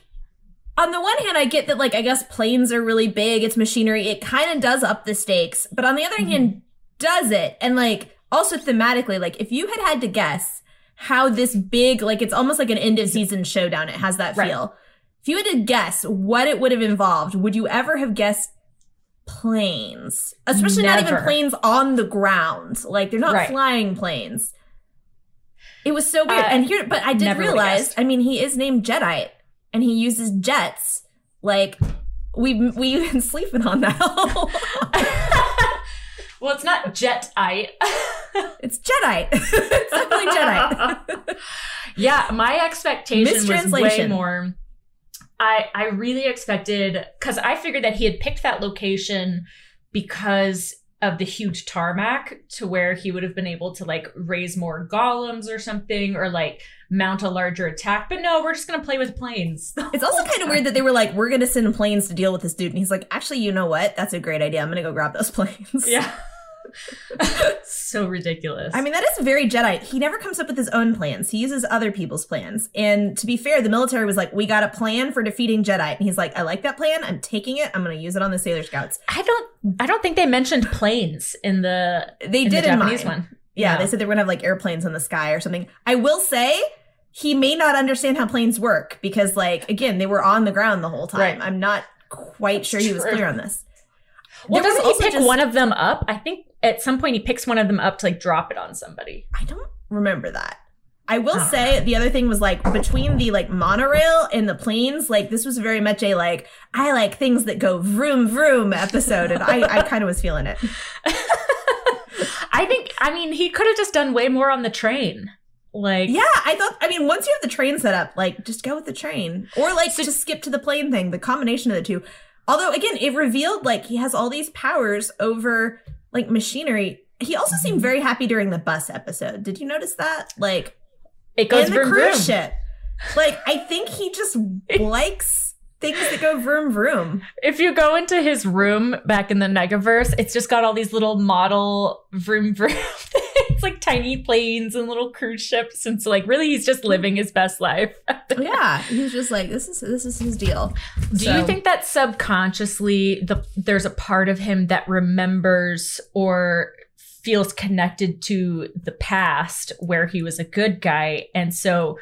on the one hand, I get that like I guess planes are really big. It's machinery. It kind of does up the stakes, but on the other hand, does it? And like also thematically, like if you had had to guess how this big, like it's almost like an end of season showdown. It has that Right. feel. If you had to guess what it would have involved, would you ever have guessed planes? Especially not even planes on the ground. Like they're not Right. flying planes. It was so weird. Uh, and here, but I did realize. I mean, he is named Jedite, and he uses jets. Like we we've been sleeping on that. well, it's not jetite. it's Jedite. it's definitely Jedite. yeah, my expectation was way more. I I really expected because I figured that he had picked that location because of the huge tarmac to where he would have been able to like raise more golems or something or like mount a larger attack. But no, we're just gonna play with planes. It's also kind of weird that they were like, "We're going to send planes to deal with this dude," and he's like, "Actually, you know what? That's a great idea. I'm going to go grab those planes." Yeah. so ridiculous. I mean, that is very Jedite. He never comes up with his own plans. He uses other people's plans. And to be fair, the military was like, we got a plan for defeating Jedite. And he's like, I like that plan. I'm taking it. I'm going to use it on the Sailor Scouts. I don't I don't think they mentioned planes in the They in did the in Japanese mine. one. Yeah, Yeah. they said they were going to have like airplanes in the sky or something. I will say, he may not understand how planes work because, like, again, they were on the ground the whole time. Right. I'm not quite sure he was clear on this. Well, There doesn't he pick just- one of them up? I think at some point he picks one of them up to like drop it on somebody. I don't remember that. I will Oh. say the other thing was like between the like monorail and the planes, like this was very much a like I like things that go vroom vroom episode, and I I kind of was feeling it. I think I mean he could have just done way more on the train. Like Yeah, I thought. I mean, once you have the train set up, like just go with the train, or like just skip to the plane thing. The combination of the two. Although again, it revealed like he has all these powers over like machinery. He also seemed very happy during the bus episode. Did you notice that? Like it goes and the vroom, cruise vroom. ship. Like I think he just likes things that go vroom vroom. If you go into his room back in the Negaverse, it's just got all these little model vroom vroom things. like tiny planes and little cruise ships, and so like really, he's just living his best life. yeah, he's just like this is this is his deal. Do So- you think that subconsciously the there's a part of him that remembers or feels connected to the past where he was a good guy and so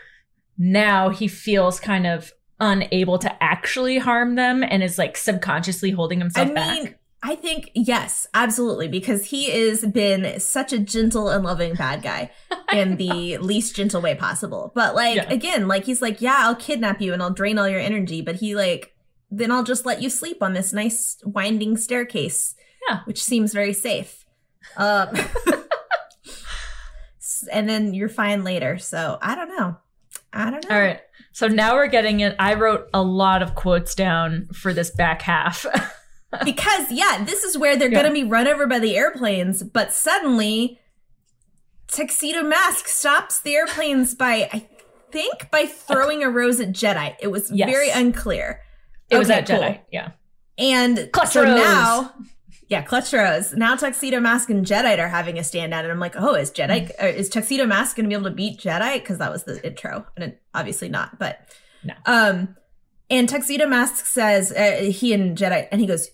now he feels kind of unable to actually harm them and is like subconsciously holding himself I himself mean. I think yes, absolutely, because he has been such a gentle and loving bad guy in the least gentle way possible. But like Yeah. again, like he's like, yeah, I'll kidnap you and I'll drain all your energy, but he like then I'll just let you sleep on this nice winding staircase, Yeah. which seems very safe. Um, and then you're fine later. So I don't know. I don't know. All right. So now we're getting it. I wrote a lot of quotes down for this back half. because yeah, this is where they're Yeah. gonna be run over by the airplanes, but suddenly Tuxedo Mask stops the airplanes by I think by throwing a rose at Jedite. It was Yes. very unclear. it was at cool. Jedite. Yeah. And Clutch so now yeah, Clutch Rose. Now Tuxedo Mask and Jedite are having a stand out, and I'm like, oh, is Jedite Mm. or is Tuxedo Mask going to be able to beat Jedite? Because that was the intro, and it, obviously not. But No. um, and Tuxedo Mask says uh, he and Jedite, and he goes,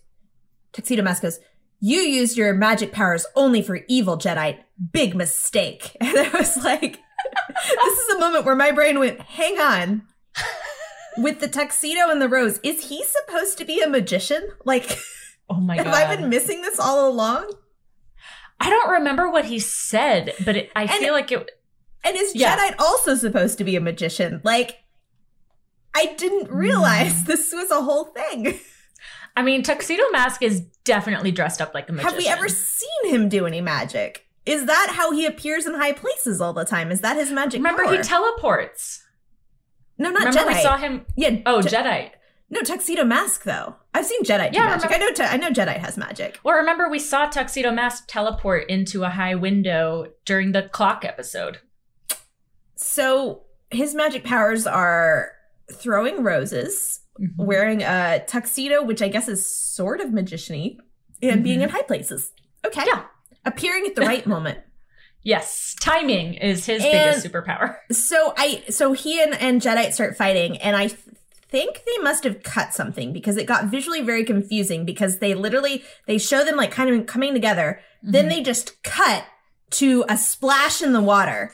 Tuxedo Mask goes, you used your magic powers only for evil Jedite. Big mistake. And I was like, this is a moment where my brain went, hang on. With the tuxedo and the rose, is he supposed to be a magician? Like, Oh my have god. Have I been missing this all along? I don't remember what he said, but it, I And- feel like it. And is Yeah. Jedite also supposed to be a magician? Like, I didn't realize Mm. this was a whole thing. I mean, Tuxedo Mask is definitely dressed up like a magician. Have we ever seen him do any magic? Is that how he appears in high places all the time? Is that his magic remember power? he teleports? no, not remember Jedite. we saw him? yeah. Oh, Je- Jedite. No tuxedo mask though. I've seen Jedite do Yeah, magic. remember- I know. Te- I know Jedite has magic. Well, remember we saw Tuxedo Mask teleport into a high window during the clock episode. So his magic powers are throwing roses, Mm-hmm. wearing a tuxedo, which I guess is sort of magician-y, and being in high places. Okay. Mm-hmm. Yeah. Appearing at the right moment. Yes, timing is his And- biggest superpower. So I so he and, and Jedite start fighting, and I think they must have cut something because it got visually very confusing because they literally they show them like kind of coming together, Mm-hmm. then they just cut to a splash in the water,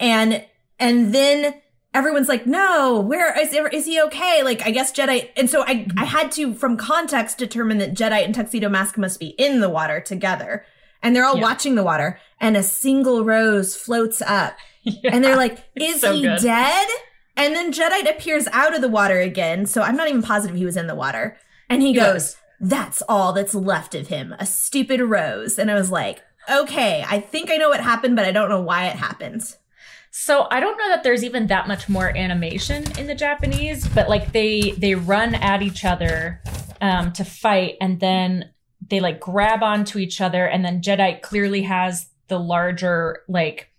and and then everyone's like, "No, where is is he okay?" Like I guess Jedite, and so I I had to from context determine that Jedite and Tuxedo Mask must be in the water together. And they're all Yeah. watching the water, and a single rose floats up, and they're like, "Is so he good. dead?" And then Jedite appears out of the water again, so I'm not even positive he was in the water. And he, He goes, was. "That's all that's left of him, a stupid rose." And I was like, "Okay, I think I know what happened, but I don't know why it happened." So I don't know that there's even that much more animation in the Japanese, but like they they run at each other um, to fight, and then they like grab onto each other, and then Jedite clearly has the larger like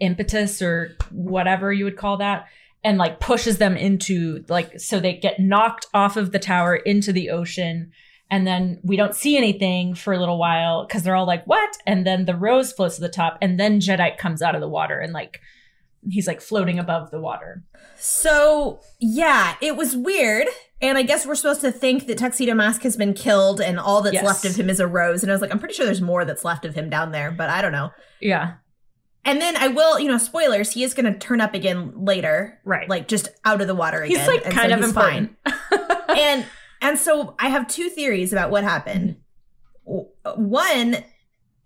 impetus or whatever you would call that, and like pushes them into like so they get knocked off of the tower into the ocean. And then we don't see anything for a little while because they're all like, "What?" And then the rose floats to the top, and then Jedite comes out of the water and like he's like floating above the water. So, yeah, it was weird. And I guess we're supposed to think that Tuxedo Mask has been killed and all that's Yes. left of him is a rose. And I was like, I'm pretty sure there's more that's left of him down there, but I don't know. Yeah. And then I will, you know, spoilers, he is going to turn up again later, Right. like just out of the water again. he's like And kind so of important. fine. and and so I have two theories about what happened. One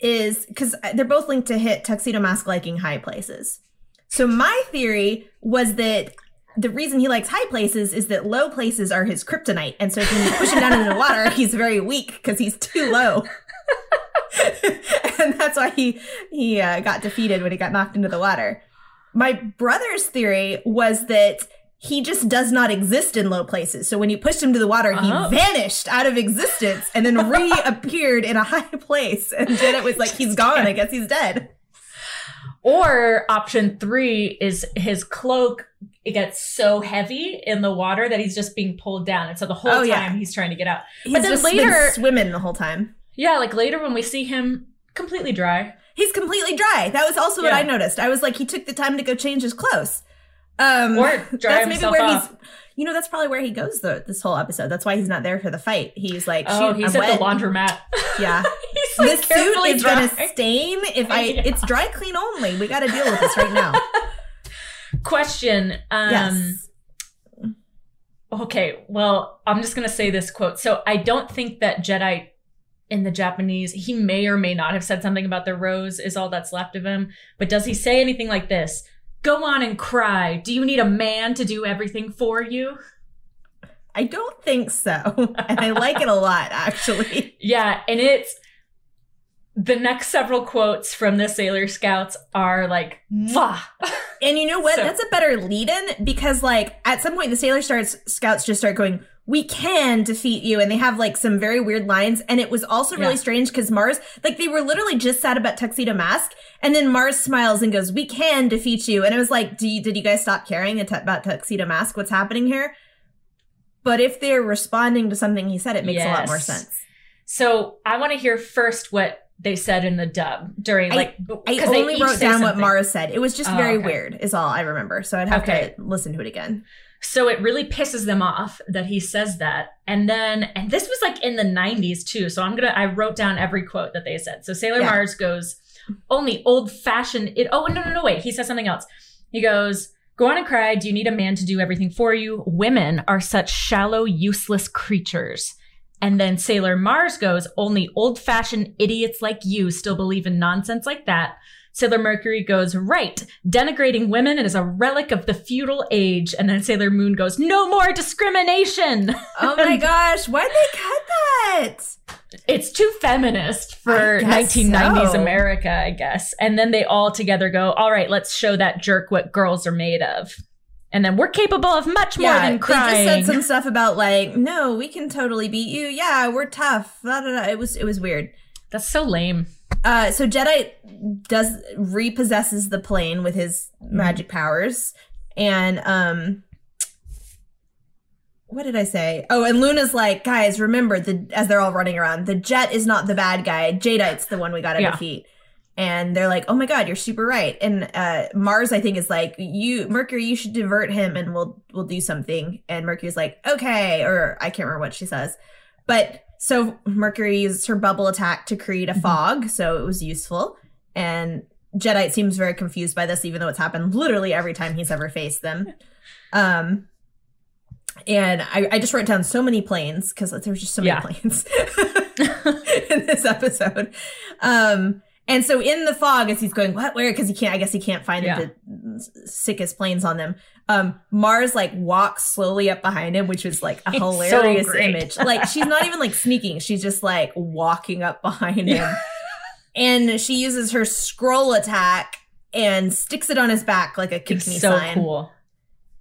is because they're both linked to hit Tuxedo Mask liking high places. So my theory was that the reason he likes high places is that low places are his kryptonite, and so if you push him down into the water, he's very weak because he's too low. and that's why he he uh, got defeated when he got knocked into the water. My brother's theory was that he just does not exist in low places. So when you pushed him to the water, he Oh. vanished out of existence and then reappeared in a high place. And then it was like, he's gone. I guess he's dead. or option three is his cloak it gets so heavy in the water that he's just being pulled down. And so the whole Oh, time yeah. he's trying to get out. He's But then later- swimming the whole time. Yeah, like later when we see him completely dry. He's completely dry. That was also what Yeah. I noticed. I was like, he took the time to go change his clothes. Um, Or dry that's maybe where off. he's. You know, that's probably where he goes though. This whole episode. That's why he's not there for the fight. He's like, Oh, shoot, he's I'm at wet. the laundromat. Yeah, he's the like suit carefully is gonna stain if I. Yeah. It's dry clean only. We got to deal with this right now. Question. Um, yes. Okay, well, I'm just gonna say this quote. So I don't think that Jedite in the Japanese, he may or may not have said something about the rose is all that's left of him. But does he say anything like this? Go on and cry. Do you need a man to do everything for you? I don't think so, and I like it a lot actually. Yeah, and it's the next several quotes from the Sailor Scouts are like, mm-hmm. Mwah! And you know what? So- That's a better lead-in because, like, at some point, the Sailor Stars scouts just start going, "We can defeat you," and they have like some very weird lines. And it was also really Yeah. strange because Mars, like, they were literally just sad about Tuxedo Mask, and then Mars smiles and goes, "We can defeat you," and it was like, "Do you, did you guys stop caring about Tuxedo Mask? What's happening here?" But if they're responding to something he said, it makes a lot more sense. So I want to hear first what they said in the dub during I- like I only wrote down what. Mars said. It was just Oh, very okay. weird, is all I remember. So I'd have Okay. to listen to it again. So it really pisses them off that he says that. And then, and this was like in the 90s too. So I'm going to, I wrote down every quote that they said. So Sailor Yeah. Mars goes, only old fashioned, it, oh, no, no, no, wait. He says something else. He goes, Go on and cry. Do you need a man to do everything for you? Women are such shallow, useless creatures. And then Sailor Mars goes, Only old fashioned idiots like you still believe in nonsense like that. Sailor Mercury goes, Right, denigrating women is a relic of the feudal age. And then Sailor Moon goes, No more discrimination. Oh my gosh, why'd they cut that? It's too feminist for 1990s so. America, I guess. And then they all together go, All right, let's show that jerk what girls are made of. And then we're capable of much more than they crying. just said some stuff about like, no, we can totally beat you. Yeah, we're tough. It was it was weird. That's so lame. Uh, so Jedite does repossesses the plane with his magic powers, and um, what did I say? Oh, and Luna's like, guys, remember the as they're all running around, the jet is not the bad guy. Jadeite's the one we got to Yeah. defeat. And they're like, oh my god, you're super right. And uh, Mars, I think, is like, you Mercury, you should divert him, and we'll we'll do something. And Mercury's like, okay, or I can't remember what she says, but so Mercury used her bubble attack to create a Mhm. fog, so it was useful. And Jedite seems very confused by this, even though it's happened literally every time he's ever faced them. Um, and I, I just wrote down so many planes because there was just so many Yeah. planes in this episode. Um, and so in the fog, as he's going, what, where? Because he can't, I guess he can't find Yeah. the sickest planes on them. Um, Mars like walks slowly up behind him, which was like a It's hilarious great. image. Like she's not even like sneaking; she's just like walking up behind him, and she uses her scroll attack and sticks it on his back like a kick It's me so sign. cool.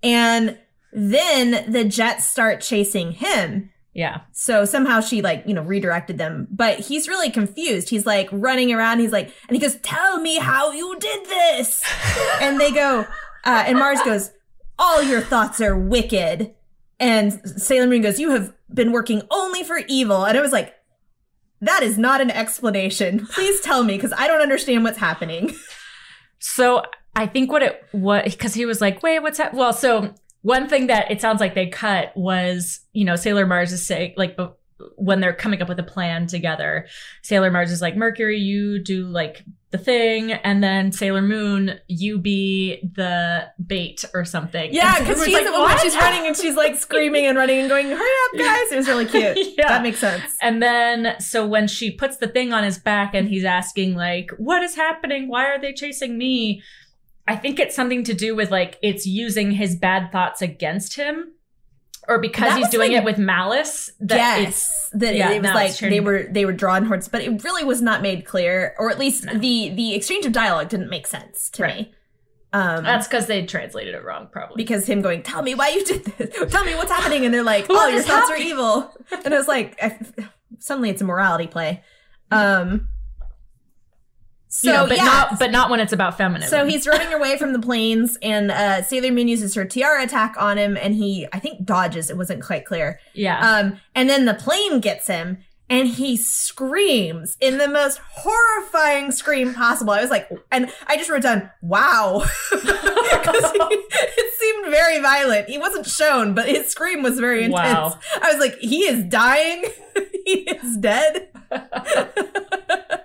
And then the jets start chasing him. Yeah. So somehow she like, you know, redirected them. But he's really confused. He's like running around. He's like, and he goes, Tell me how you did this. and they go, uh, and Mars goes, All your thoughts are wicked. And Sailor Moon goes, You have been working only for evil. And I was like, That is not an explanation. Please tell me, because I don't understand what's happening. So I think what it what because he was like, wait, what's that? Well, so one thing that it sounds like they cut was, you know, Sailor Mars is saying like when they're coming up with a plan together, Sailor Mars is like, Mercury, you do like the thing, and then Sailor Moon, you be the bait or something. Yeah, because she's the like, one she's running and she's like screaming and running and going, Hurry up, guys. It was really cute. Yeah. That makes sense. And then, so when she puts the thing on his back and he's asking, like, what is happening? Why are they chasing me? I think it's something to do with, like, it's using his bad thoughts against him. Or because That he's doing like- it with malice. That it's, yes, that yeah, it was like they were they were drawn towards, but it really was not made clear, or at least No. the the exchange of dialogue didn't make sense to Right. me. Um, that's because they translated it wrong, probably. because him going, "Tell me why you did this. Tell me what's happening," and they're like, "Oh, your thoughts happening?" are evil," and I was like, I, suddenly it's a morality play. Um, so You know, but yeah, not but not when it's about feminism. So he's running away from the planes, and uh, Sailor Moon uses her tiara attack on him, and he, I think, dodges. It wasn't quite clear. yeah. Um, and then the plane gets him, and he screams in the most horrifying scream possible. I was like, and I just wrote down, wow. Because it seemed very violent. He wasn't shown, but his scream was very intense. Wow. I was like, he is dying. he is dead.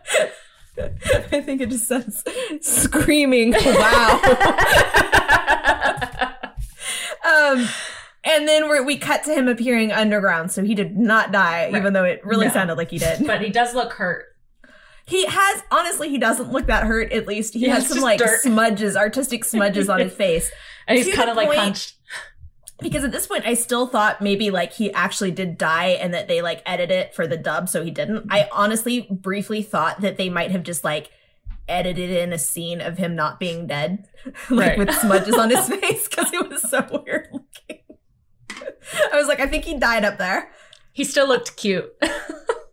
I think it just says screaming, wow. um, and then we're, we cut to him appearing underground, so he did not die, Right. even though it really No. sounded like he did. but he does look hurt. He has honestly, he doesn't look that hurt. At least he Yeah, has some like dirt. smudges, artistic smudges on his face. And he's kind of like hunched. Because at this point, I still thought maybe like he actually did die and that they like edited it for the dub, so he didn't. I honestly briefly thought that they might have just like edited in a scene of him not being dead, like Right. with smudges on his face because it was so weird looking. I was like, I think he died up there. He still looked cute.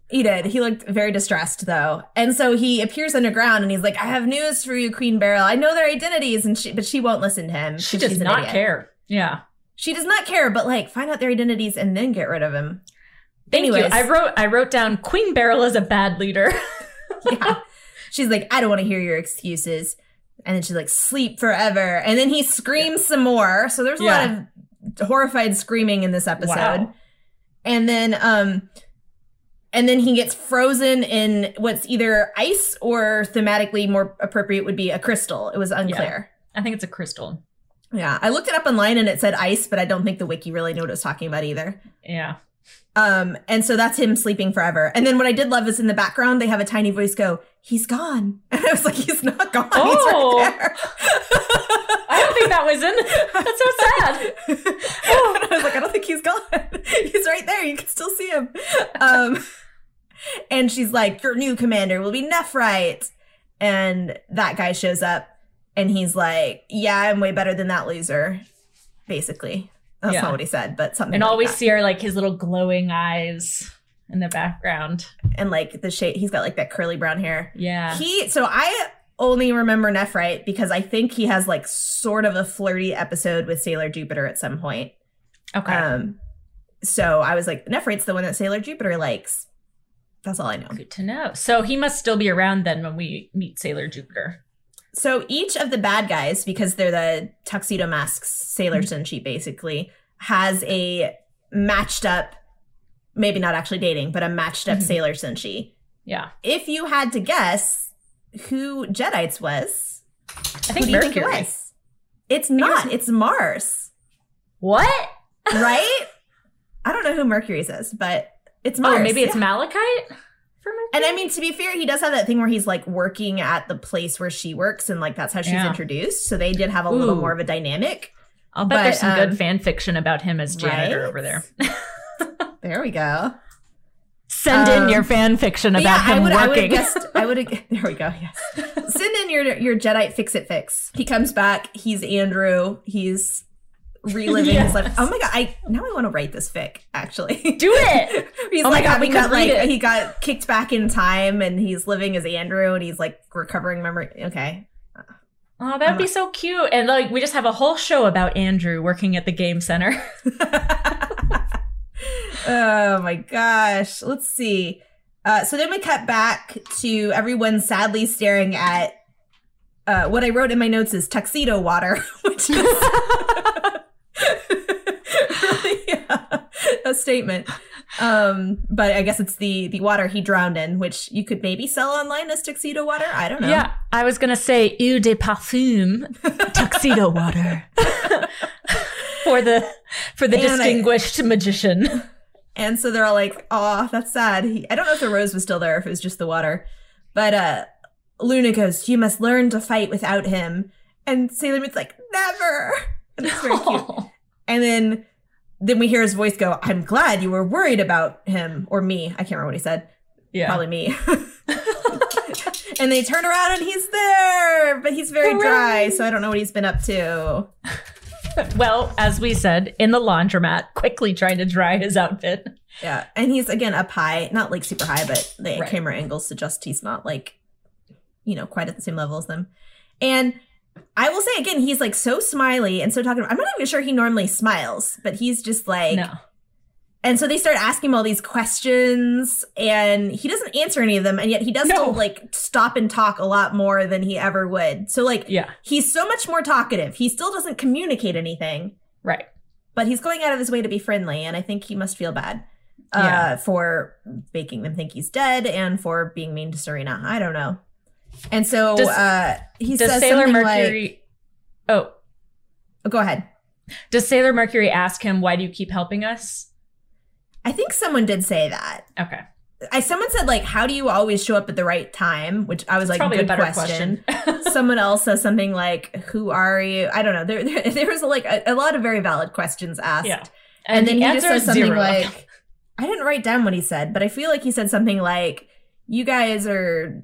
He did. He looked very distressed though. And so he appears underground and he's like, I have news for you, Queen Beryl. I know their identities and she but she won't listen to him. She does not care. Yeah. She does not care, but like find out their identities and then get rid of him. Thank Anyways. you. I wrote I wrote down Queen Beryl is a bad leader. Yeah. she's like, I don't want to hear your excuses. And then she's like, sleep forever. And then he screams some more. So there's a Yeah. lot of horrified screaming in this episode. Wow. And then um and then he gets frozen in what's either ice or thematically more appropriate would be a crystal. It was unclear. I think it's a crystal. Yeah. I looked it up online and it said ice, but I don't think the wiki really knew what it was talking about either. Yeah. Um, and so that's him sleeping forever. And then what I did love is in the background they have a tiny voice go, "He's gone," and I was like, "He's not gone. Oh. He's right there." I don't think that was in. That's so sad. and I was like, "I don't think he's gone. he's right there. You can still see him." Um, and she's like, "Your new commander will be Nephrite," and that guy shows up, and he's like, "Yeah, I'm way better than that loser." Basically, that's Yeah. not what he said, but something. And all we that. see are like his little glowing eyes in the background. and like the shade, he's got like that curly brown hair. Yeah. He so I only remember Nephrite because I think he has like sort of a flirty episode with Sailor Jupiter at some point. okay. Um so I was like, Nephrite's the one that Sailor Jupiter likes. That's all I know. Good to know. So he must still be around then when we meet Sailor Jupiter. So each of the bad guys, because they're the tuxedo masks, Sailor Mm-hmm. Senshi basically, has a matched up, maybe not actually dating, but a matched up Mhm. Sailor Senshi. Yeah. If you had to guess who Jedite's was, I think you think it Mercury. was? It's not. It's Mars, What? right? I don't know who Mercury's is, but it's Mars. Oh, maybe it's yeah. Malachite for Mercury. And I mean, to be fair, he does have that thing where he's like working at the place where she works, and like that's how she's Yeah. introduced. So they did have a little more of a dynamic. I'll bet but, there's some um, good fan fiction about him as janitor right? over there. There we go. Send Um, in your fan fiction about yeah, him I would working. I would have. There we go. Yes. Send in your your Jedite fix it fix. He comes back. He's Andrew. He's reliving his life. Oh my god! I now I want to write this fic. Actually, Do it. he's Oh my God, we that like it. he got kicked back in time, and he's living as Andrew, and he's like recovering memory. Okay, Oh, that'd be so cute. And like we just have a whole show about Andrew working at the game center. oh my gosh. Let's see. Uh, so then we cut back to everyone sadly staring at uh, what I wrote in my notes is tuxedo water, which is really yeah, a statement. Um, but I guess it's the the water he drowned in, which you could maybe sell online as tuxedo water. I don't know. Yeah, I was gonna say eau de parfum, tuxedo water for the for the And I- distinguished magician. And so they're all like, "Oh, that's sad." He, I don't know if the rose was still there, if it was just the water. But uh Luna goes, "You must learn to fight without him." And Sailor Moon's like, "Never." And very cute. And then then we hear his voice go, "I'm glad you were worried about him or me." I can't remember what he said. yeah. Probably me. and they turn around and he's there, but he's very dry, so I don't know what he's been up to. Well, as we said, in the laundromat, quickly trying to dry his outfit. Yeah, and he's again up high, not like super high, but the Right. camera angles suggest he's not like, you know, quite at the same level as them. And I will say again, he's like so smiley and so talkative. I'm not even sure he normally smiles, but he's just like no. And so they start asking him all these questions, and he doesn't answer any of them, and yet he does No. still like stop and talk a lot more than he ever would. So like Yeah. he's so much more talkative. He still doesn't communicate anything, Right. but he's going out of his way to be friendly, and I think he must feel bad uh, Yeah. for making them think he's dead and for being mean to Serena. I don't know. And so Does- uh, he Does says Sailor something Mercury like, Oh, oh, "Go ahead." does Sailor Mercury ask him why do you keep helping us? I think someone did say that. Okay. I someone said like, "How do you always show up at the right time?" Which I was like, Probably "Good a better question." question. someone else says something like, "Who are you?" I don't know. There, there, there was like a, a lot of very valid questions asked. yeah. and, then the he just says something zero. like, "I didn't write down what he said, but I feel like he said something like, you guys are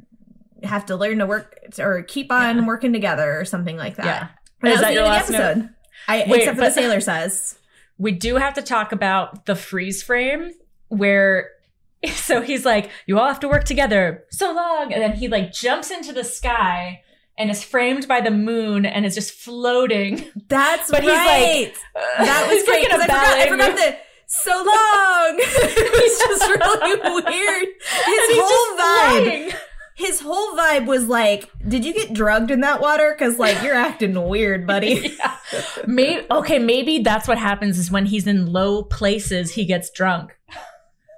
have to learn to work or keep on Yeah. working together or something like that." Yeah. And Is that that was your the last the note? episode. I, Wait, except for the sailor says. we do have to talk about the freeze frame where so he's like you all have to work together so long and then he like jumps into the sky and is framed by the moon and is just floating That's But he's like- right. that was great because I forgot. I forgot the so long. it was just really weird. His whole vibe. flying. His whole vibe was like, "Did you get drugged in that water? Because like you're acting weird, buddy." yeah. maybe okay maybe that's what happens is when he's in low places he gets drunk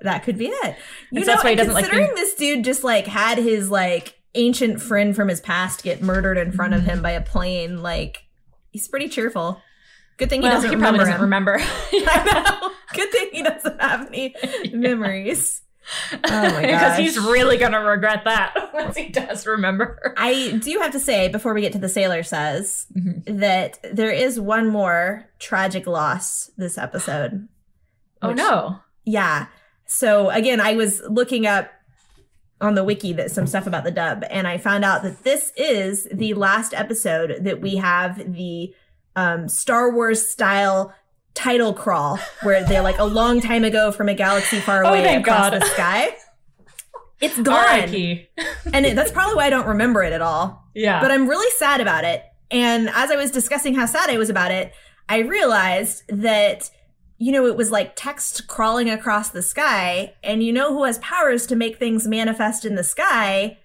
that could be it. You know, that's why he doesn't like considering being- this dude just like had his like ancient friend from his past get murdered in front of Mm-hmm. him by a plane, like he's pretty cheerful. Good thing he well, doesn't he probably remember doesn't him. remember I know. Good thing he doesn't have any memories. Oh my god. because he's really gonna regret that once he does remember I do have to say before we get to the sailor says Mhm. that there is one more tragic loss this episode. oh Which- no Yeah. So again, I was looking up on the wiki that some stuff about the dub, and I found out that this is the last episode that we have the um, Star Wars style title crawl, where they're like a long time ago from a galaxy far Oh, away thank across God. the sky. It's gone, and it, that's probably why I don't remember it at all. Yeah. But I'm really sad about it. And as I was discussing how sad I was about it, I realized that, you know, it was like text crawling across the sky. And you know who has powers to make things manifest in the sky?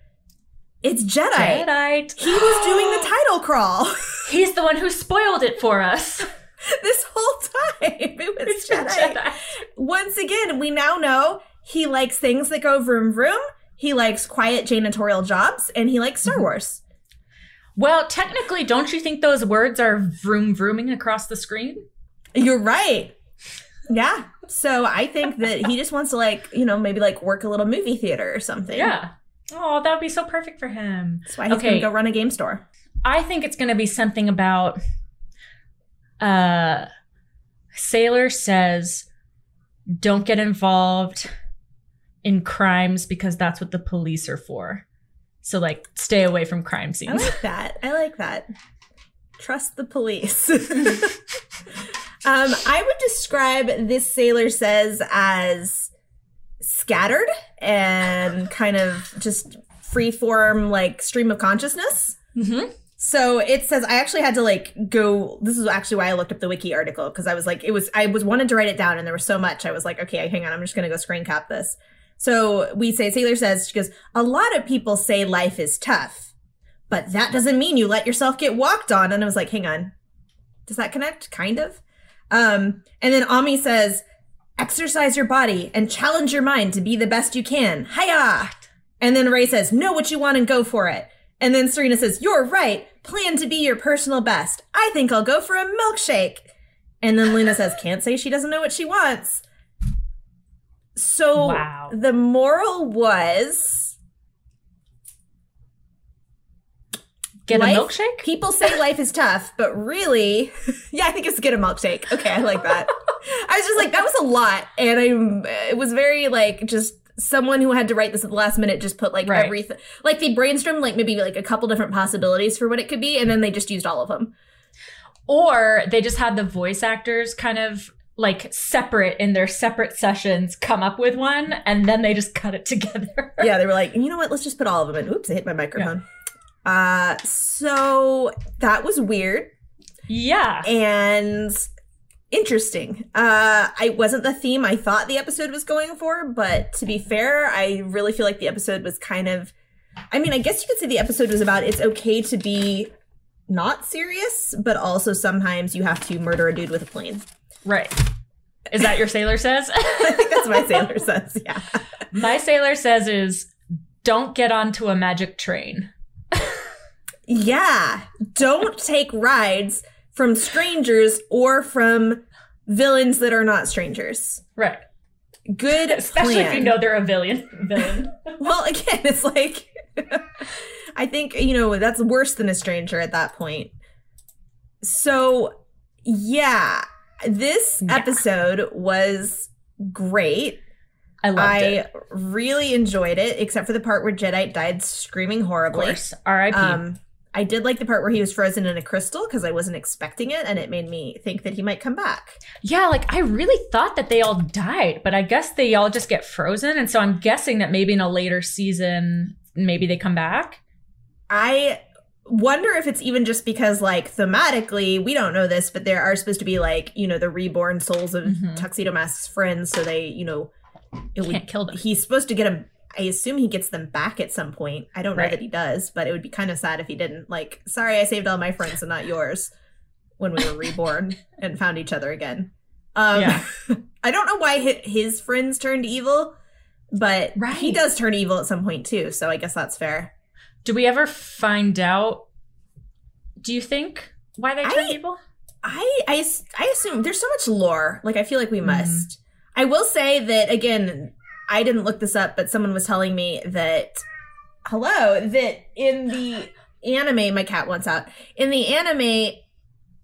It's Jedite. Jedite. He was doing the title crawl He's the one who spoiled it for us. this whole time. It was It's Jedite. Jedite. Once again, we now know he likes things that go vroom vroom. He likes quiet janitorial jobs, and he likes Star mm-hmm. Wars. Well, technically, don't you think those words are vroom vrooming across the screen? You're right. Yeah. So I think that he just wants to like, you know, maybe like work a little movie theater or something. Yeah. Oh, that would be so perfect for him. That's why he's Okay. gonna go run a game store. I think it's going to be something about uh Sailor says don't get involved in crimes because that's what the police are for. So like stay away from crime scenes. I like that. I like that. Trust the police. um, I would describe this sailor says as scattered and kind of just free form like stream of consciousness. mm-hmm. So it says I actually had to like go. This is actually why I looked up the wiki article because I was like, it was I was wanted to write it down and there was so much. I was like, okay, hang on, I'm just gonna go screen cap this. So we say Sailor says she goes. A lot of people say life is tough, but that doesn't mean you let yourself get walked on. And I was like, hang on, does that connect? Kind of. Um, and then Ami says, exercise your body and challenge your mind to be the best you can. Hiya! And then Raye says, know what you want and go for it. And then Serena says, You're right. Plan to be your personal best. I think I'll go for a milkshake. And then Luna says, Can't say she doesn't know what she wants. So Wow. the moral was Get Life- a milkshake? people say life is tough, but really, yeah, I think it's get a milkshake. Okay, I like that. I was just like, that was a lot. And I, it was very like just someone who had to write this at the last minute just put like Right. everything, like they brainstormed like maybe like a couple different possibilities for what it could be. And then they just used all of them. Or they just had the voice actors kind of like separate in their separate sessions come up with one and then they just cut it together. yeah, they were like, you know what? Let's just put all of them in. Oops, I hit my microphone. Uh, so that was weird. Yeah. And interesting. Uh, I wasn't the theme I thought the episode was going for, but to be fair, I really feel like the episode was kind of. I mean, I guess you could say the episode was about it's okay to be not serious, but also sometimes you have to murder a dude with a plane. Right. Is that your sailor says? I think that's my sailor says. Yeah. My sailor says is don't get onto a magic train. Yeah. Don't take rides from strangers or from villains that are not strangers. Right. Good Especially plan. if you know they're a villain. Villain. Well, again, it's like I think you know that's worse than a stranger at that point. So, yeah, this Yeah. episode was great. I loved it. I it. really enjoyed it, except for the part where Jedite died screaming Of horribly. course. R.I.P. Um, I did like the part where he was frozen in a crystal because I wasn't expecting it, and it made me think that he might come back. yeah, like I really thought that they all died, but I guess they all just get frozen. And so I'm guessing that maybe in a later season, maybe they come back. I wonder if it's even just because, like, thematically, we don't know this, but there are supposed to be, like, you know, the reborn souls of Mhm. Tuxedo Mask's friends, so they, you know, it Can't kill them. he's supposed to get them. I assume he gets them back at some point. I don't know Right. that he does, but it would be kind of sad if he didn't. Like, sorry, I saved all my friends and not yours when we were reborn and found each other again. Um, Yeah. I don't know why his friends turned evil, but Right. he does turn evil at some point too. So I guess that's fair. Do we ever find out? Do you think why they turn I- evil? I, I I assume there's so much lore. Like I feel like we Mhm. must. I will say that again. I didn't look this up, but someone was telling me that hello that in the anime, my cat wants out. In the anime,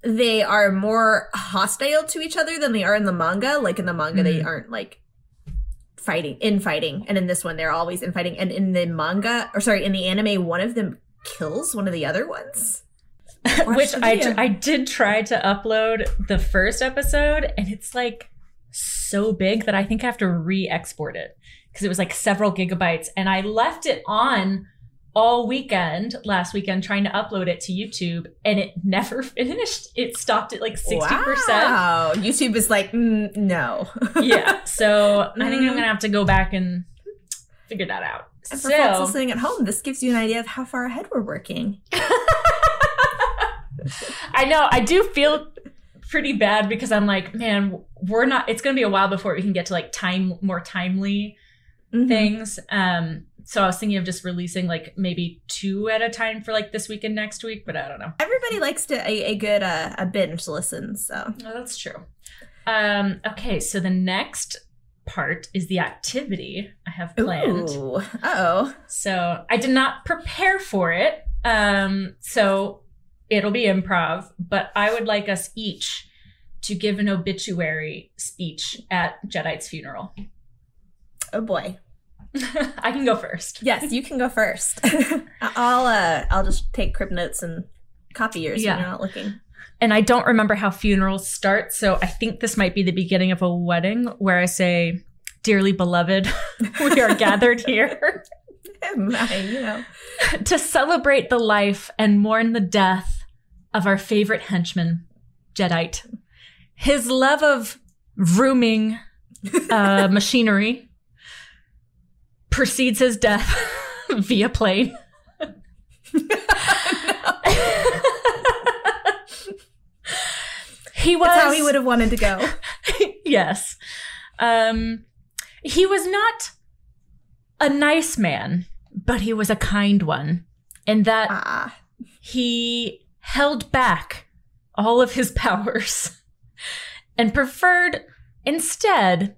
they are more hostile to each other than they are in the manga. Like in the manga, they Mhm. aren't like fighting infighting, and in this one, they're always infighting. And in the manga, or sorry, in the anime, one of them kills one of the other ones. Which. I did try to upload the first episode, and it's like so big that I think I have to re-export it because it was like several gigabytes, and I left it on all weekend last weekend trying to upload it to YouTube, and it never finished. It stopped at like sixty percent. Wow. YouTube is like, mm, no. Yeah, so I think I'm Mm. gonna have to go back and figure that out. And for folks listening at home, this gives you an idea of how far ahead we're working. I know I do feel pretty bad because I'm like, man, we're not. It's gonna be a while before we can get to like time more timely Mhm. things. Um, so I was thinking of just releasing like maybe two at a time for like this week and next week, but I don't know. Everybody likes to a, a good uh, a binge listen, so No, that's true. Um, okay, so the next part is the activity I have planned. Oh. So I did not prepare for it. Um, so it'll be improv, but I would like us each to give an obituary speech at Jedite's funeral. Oh boy. I can go first. Yes, you can go first. I'll uh I'll just take crib notes and copy yours Yeah. when you're not looking. And I don't remember how funerals start, so I think this might be the beginning of a wedding where I say, Dearly beloved, we are gathered here I, you know. to celebrate the life and mourn the death of our favorite henchman, Jedite. His love of vrooming uh, machinery precedes his death via plane. he was That's how he would have wanted to go. yes. Um, he was not a nice man, but he was a kind one. In that Ah. he held back all of his powers and preferred instead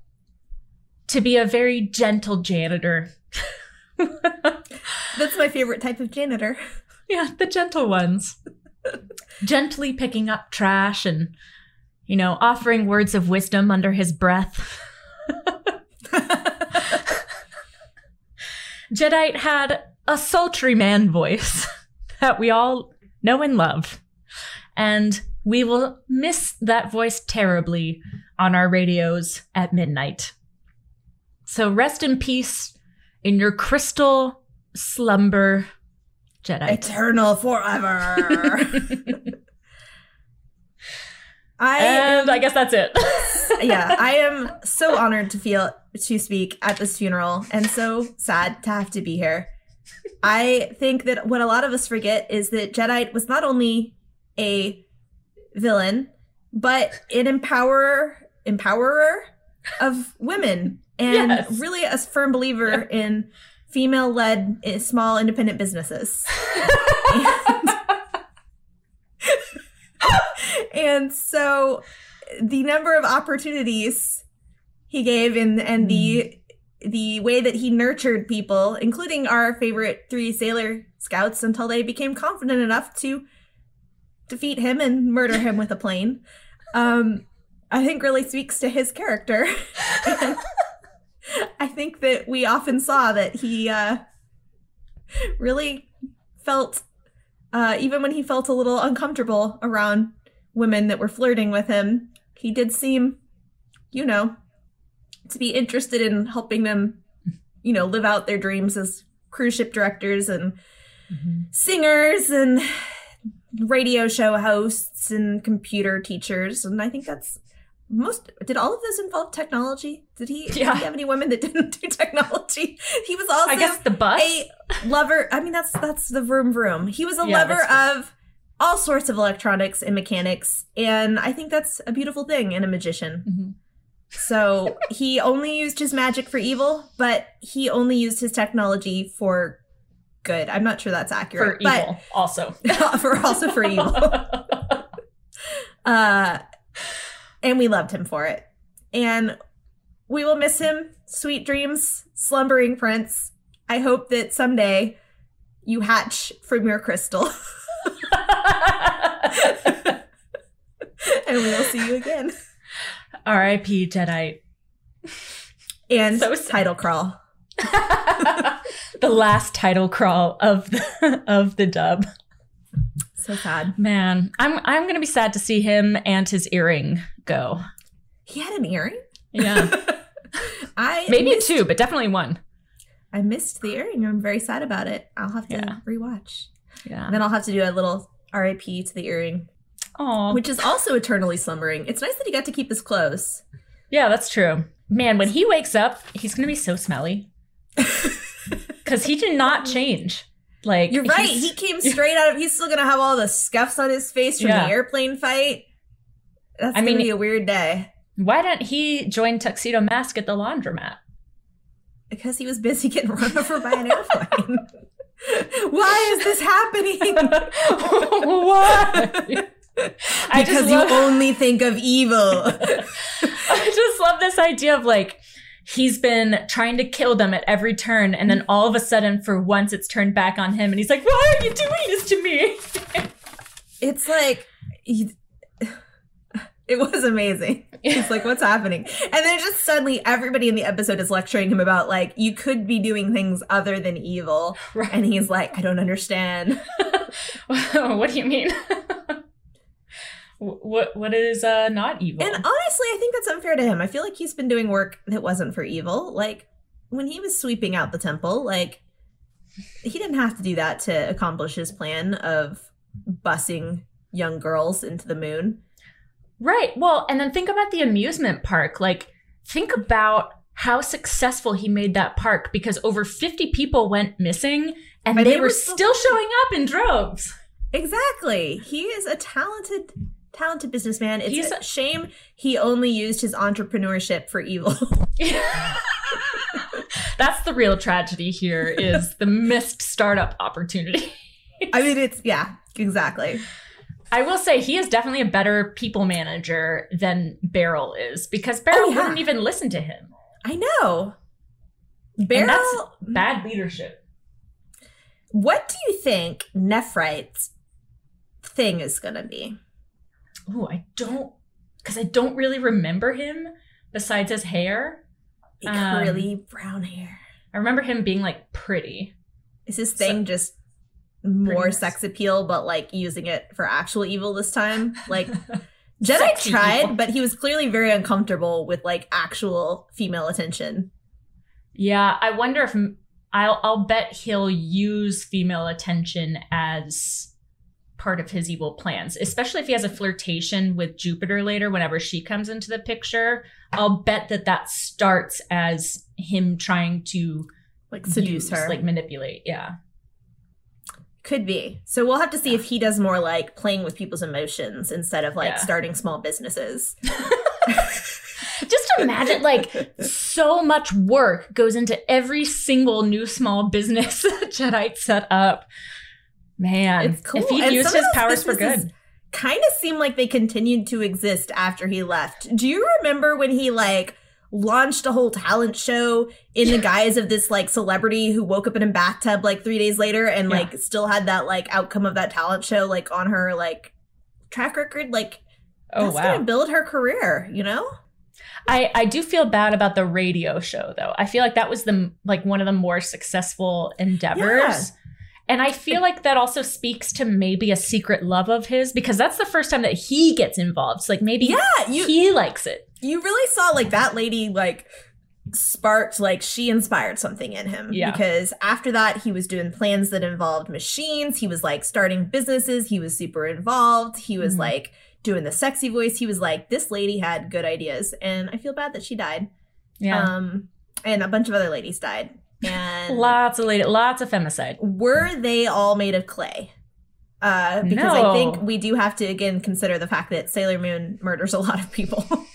to be a very gentle janitor. That's my favorite type of janitor. yeah, the gentle ones. Gently picking up trash and, you know, offering words of wisdom under his breath. Jedite had a sultry man voice that we all know and love. And we will miss that voice terribly on our radios at midnight. So rest in peace in your crystal slumber, Jedite. Eternal forever. I And am I guess that's it. yeah, I am so honored to feel to speak at this funeral and so sad to have to be here. I think that what a lot of us forget is that Jedite was not only a villain, but an empowerer empowerer of women and Yes. really a firm believer in female led eh, small independent businesses. and so the number of opportunities he gave and and the the way that he nurtured people including our favorite three sailor scouts until they became confident enough to defeat him and murder him with a plane. Um i think really speaks to his character. I think that we often saw that he uh really felt uh even when he felt a little uncomfortable around women that were flirting with him he did seem you know to be interested in helping them you know live out their dreams as cruise ship directors and singers and radio show hosts and computer teachers. And i think that's most did all of those involve technology? Did he did he have any women that didn't do technology? He was also I guess the bus. a lover i mean that's that's the vroom vroom. He was a Yeah, lover of all sorts of electronics and mechanics. And i think that's a beautiful thing in a magician. Mhm. So he only used his magic for evil but he only used his technology for good. I'm not sure that's accurate. for accurate evil, also. for also for evil. Uh and we loved him for it. And we will miss him. Sweet dreams slumbering prince. I hope that someday you hatch from your crystal. And we will see you again R.I.P. Jedite. and So sad. title crawl the last title crawl of the, of the dub. so sad Man, I'm I'm gonna be sad to see him and his earring go. he had an earring Yeah, i maybe missed, two, but definitely one. i missed the earring i'm very sad about it i'll have to Yeah. rewatch Yeah. And then I'll have to do a little RIP to the earring, Oh, which is also eternally slumbering. It's nice that he got to keep his clothes. yeah, that's true. Man, when he wakes up, he's gonna be so smelly because he did not change. Like You're right. He came straight out of. He's still gonna have all the scuffs on his face from Yeah. the airplane fight. That's I gonna mean- be a weird day Why didn't he join Tuxedo Mask at the laundromat? because he was busy getting run over by an airplane. Why is this happening? Why? I because you only think of evil. I just love this idea of like he's been trying to kill them at every turn, and then all of a sudden, for once, it's turned back on him, and he's like, "Why are you doing this to me?" it's like it was amazing. He's like, what's happening? And then just suddenly everybody in the episode is lecturing him about like you could be doing things other than evil. Right. And he's like, I don't understand. what do you mean? Wh- what what is uh not evil? And honestly, I think that's unfair to him. I feel like he's been doing work that wasn't for evil. Like when he was sweeping out the temple, like he didn't have to do that to accomplish his plan of busing young girls into the moon. Right. Well, and then think about the amusement park. Like, think about how successful he made that park because over 50 people went missing and they, they were were still, still- showing up in droves. Exactly. He is a talented, talented businessman. It's He's a shame he only used his entrepreneurship for evil. That's the real tragedy here is the missed startup opportunity. I mean, it's yeah, exactly. I will say he is definitely a better people manager than Beryl is because Beryl Oh, yeah. wouldn't even listen to him. I know. And that's bad leadership. what do you think Nephrite's thing is going to be? Oh, I don't because I don't really remember him besides his hair. Like Um, curly brown hair. I remember him being like pretty. Is his thing just more sex appeal, but like using it for actual evil this time? Like Jedite Sexy tried, evil. but he was clearly very uncomfortable with like actual female attention. Yeah, I wonder if I'll I'll bet he'll use female attention as part of his evil plans, especially if he has a flirtation with Jupiter later whenever she comes into the picture. I'll bet that that starts as him trying to Like seduce use, her. like manipulate. Yeah. Could be. So we'll have to see if he does more like playing with people's emotions instead of like Yeah. starting small businesses. Just imagine like so much work goes into every single new small business that Jedite set up. Man, It's cool. if he And used his powers for good. Kind of seem like they continued to exist after he left. Do you remember when he like launched a whole talent show in the guise of this like celebrity who woke up in a bathtub like 3 days later and Yeah. like still had that like outcome of that talent show like on her like track record like Oh that's wow. to build her career, you know? I, I do feel bad about the radio show though. I feel like that was the like one of the more successful endeavors. Yeah. And I feel like that also speaks to maybe a secret love of his because that's the first time that he gets involved. So like maybe Yeah, you he likes it. you really saw like that lady like sparked like she inspired something in him Yeah. because after that he was doing plans that involved machines he was like starting businesses he was super involved he was Mhm. like doing the sexy voice he was like this lady had good ideas and i feel bad that she died Yeah. um and a bunch of other ladies died and lots of lady, lots of femicide. were they all made of clay uh because i think we do have to again consider the fact that sailor moon murders a lot of people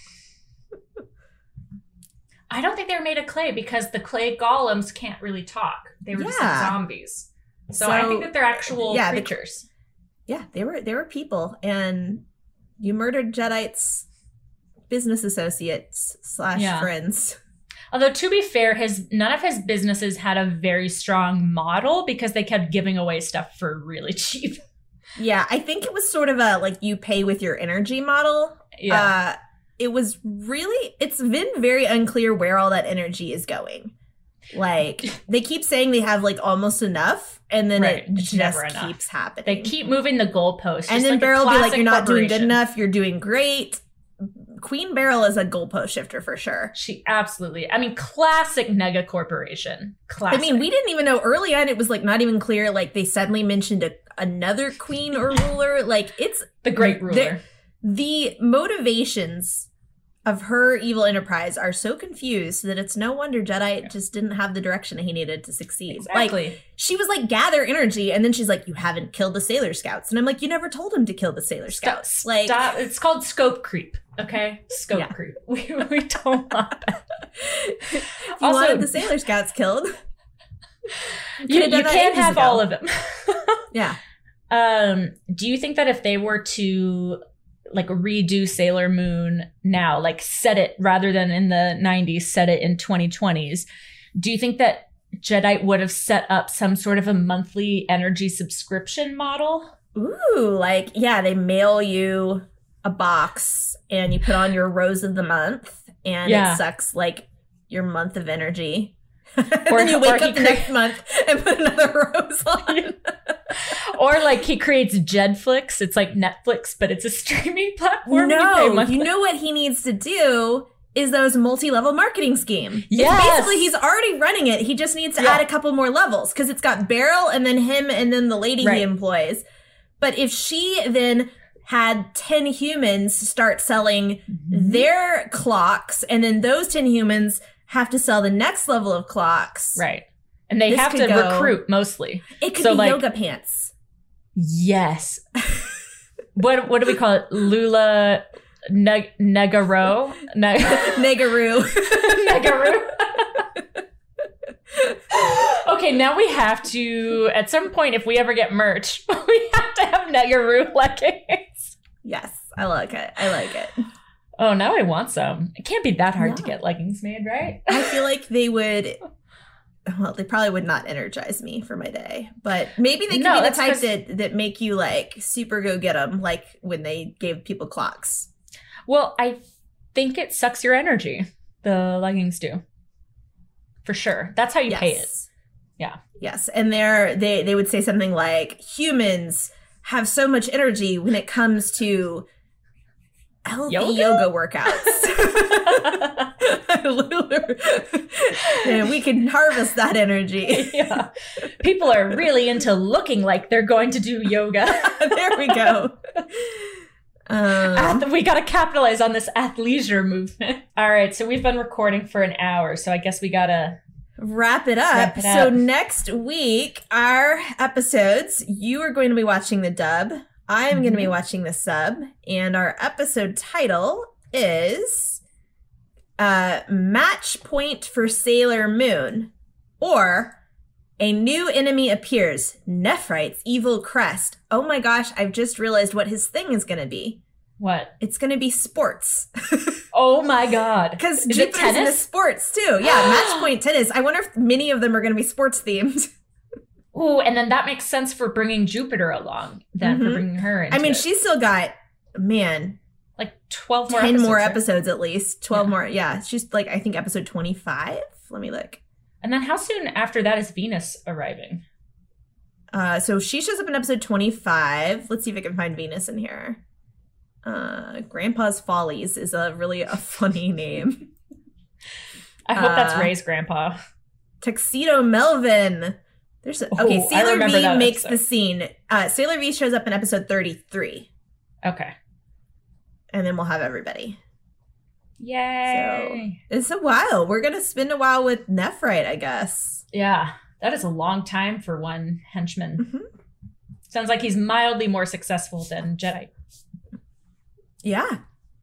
I don't think they were made of clay because the clay golems can't really talk. They were just like zombies. So, I think that they're actual yeah, the- creatures. Yeah, they were they were people, and you murdered Jedites, business associates slash Yeah. friends. Although to be fair, his none of his businesses had a very strong model because they kept giving away stuff for really cheap. Yeah, I think it was sort of a like you pay with your energy model. Yeah. Uh, it was really it's been very unclear where all that energy is going. Like they keep saying they have like almost enough, and then Right, it it's just keeps happening. they keep moving the goalposts. and then like Beryl will be like, "You're not doing good enough. You're doing great." Queen Beryl is a goalpost shifter for sure. She absolutely. I mean, classic nega corporation. Classic. I mean, we didn't even know early on. It was like not even clear. Like they suddenly mentioned a, another queen or ruler. Like it's the great ruler. There- the motivations of her evil enterprise are so confused that it's no wonder Jedite just didn't have the direction he needed to succeed. Like she was like gather energy, and then she's like, "You haven't killed the Sailor Scouts," and I'm like, "You never told him to kill the Sailor Stop, Scouts." Like, stop. It's called scope creep. Okay, scope Yeah. creep. We, we don't want that. if you Also- wanted the Sailor Scouts killed, You, you can't have ago. all of them. yeah. Um, do you think that if they were to like redo Sailor Moon now, like set it rather than in the 90s, set it in 2020s, do you think that Jedite would have set up some sort of a monthly energy subscription model? Ooh, like yeah, they mail you a box and you put on your rose of the month and Yeah. it sucks like your month of energy. Or- or then you wake up the next month and put another rose on. Or like he creates Jedflix, it's like Netflix, but it's a streaming platform. no, monthly. you know what he needs to do is those multi-level marketing scheme. It's Yes. basically he's already running it. He just needs to Yeah. add a couple more levels because it's got Beryl and then him and then the lady Right. he employs. But if she then had 10 humans start selling Mm-hmm. their clocks and then those 10 humans have to sell the next level of clocks. Right. And they This have to go- recruit mostly. It could So, be like- yoga pants. Yes. what what do we call it? Lula neg- Negaro? Neg- okay, now we have to, at some point, if we ever get merch, we have to have Negaro leggings. Yes, I like it. I like it. Oh, now I want some. It can't be that hard to get leggings made, right? I feel like they would. Well, they probably would not energize me for my day, but maybe they could No, be the type 'cause- that that make you like super go get them, like when they gave people clocks. Well, I think it sucks your energy. The leggings do. For sure. That's how you yes. pay it. Yeah. Yes, and they're they they would say something like humans have so much energy when it comes to healthy Yoga? yoga, workouts. and we can harvest that energy. yeah. People are really into looking like they're going to do yoga. there we go. Um, Ath- we got to capitalize on this athleisure movement. All right, so we've been recording for an hour, so I guess we got to wrap it up. Wrap it So up. next week, our episodes, you are going to be watching the dub. I am going to be watching the sub, and our episode title is uh, "Match Point for Sailor Moon," or "A New Enemy Appears: Nephrite's Evil Crest." Oh my gosh! I've just realized what his thing is going to be. what? It's going to be sports. Oh my god. Because Is it Jupiter's into sports too. Yeah, match point tennis. I wonder if many of them are going to be sports themed. Ooh, and then that makes sense for bringing Jupiter along, then for Mhm. bringing her into I mean, it. she's still got man like 12 more ten episodes. more right? episodes at least. Twelve Yeah. more. Yeah, she's like I think episode twenty five. Let me look. And then how soon after that is Venus arriving? Uh, so she shows up in episode twenty five. Let's see if I can find Venus in here. Uh, Grandpa's Follies is a really a funny name. I hope that's Uh, Raye's grandpa. Tuxedo Melvin. There's a, okay. Oh, I Sailor V makes episode. the scene. Uh, Sailor V shows up in episode thirty three, Okay. and then we'll have everybody. Yay. It's a while. We're gonna spend a while with Nephrite, I guess. Yeah, that is a long time for one henchman. Mhm. Sounds like he's mildly more successful than Jedite. Yeah,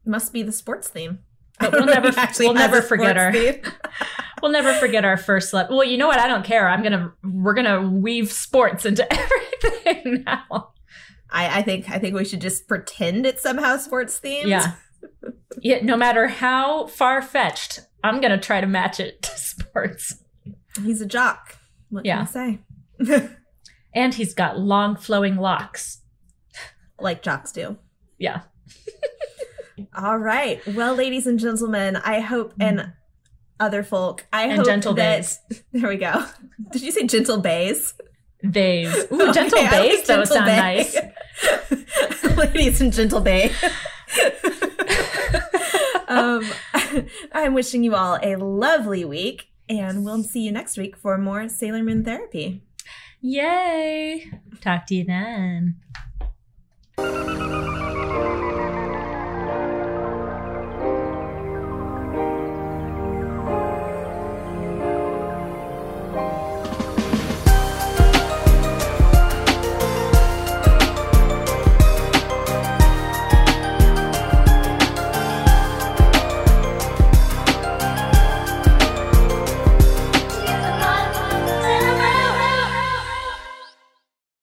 must be the sports theme. But we'll never- actually we'll never forget our we'll never forget our first lap. Well, you know what? I don't care. I'm gonna we're gonna weave sports into everything now. I, I think I think we should just pretend it's somehow sports themed. Yeah. Yeah. No matter how far fetched, I'm gonna try to match it to sports. he's a jock. What Yeah. can I say? And he's got long flowing locks. like jocks do. Yeah. All right. Well, ladies and gentlemen, I hope and other folk, I. And hope gentle that bays. there we go. Did you say gentle bays? Bays. Ooh, gentle Okay, bays though gentle sound bay. nice. ladies and gentle bay. um, I'm wishing you all a lovely week, and we'll see you next week for more Sailor Moon therapy. Yay. Talk to you then.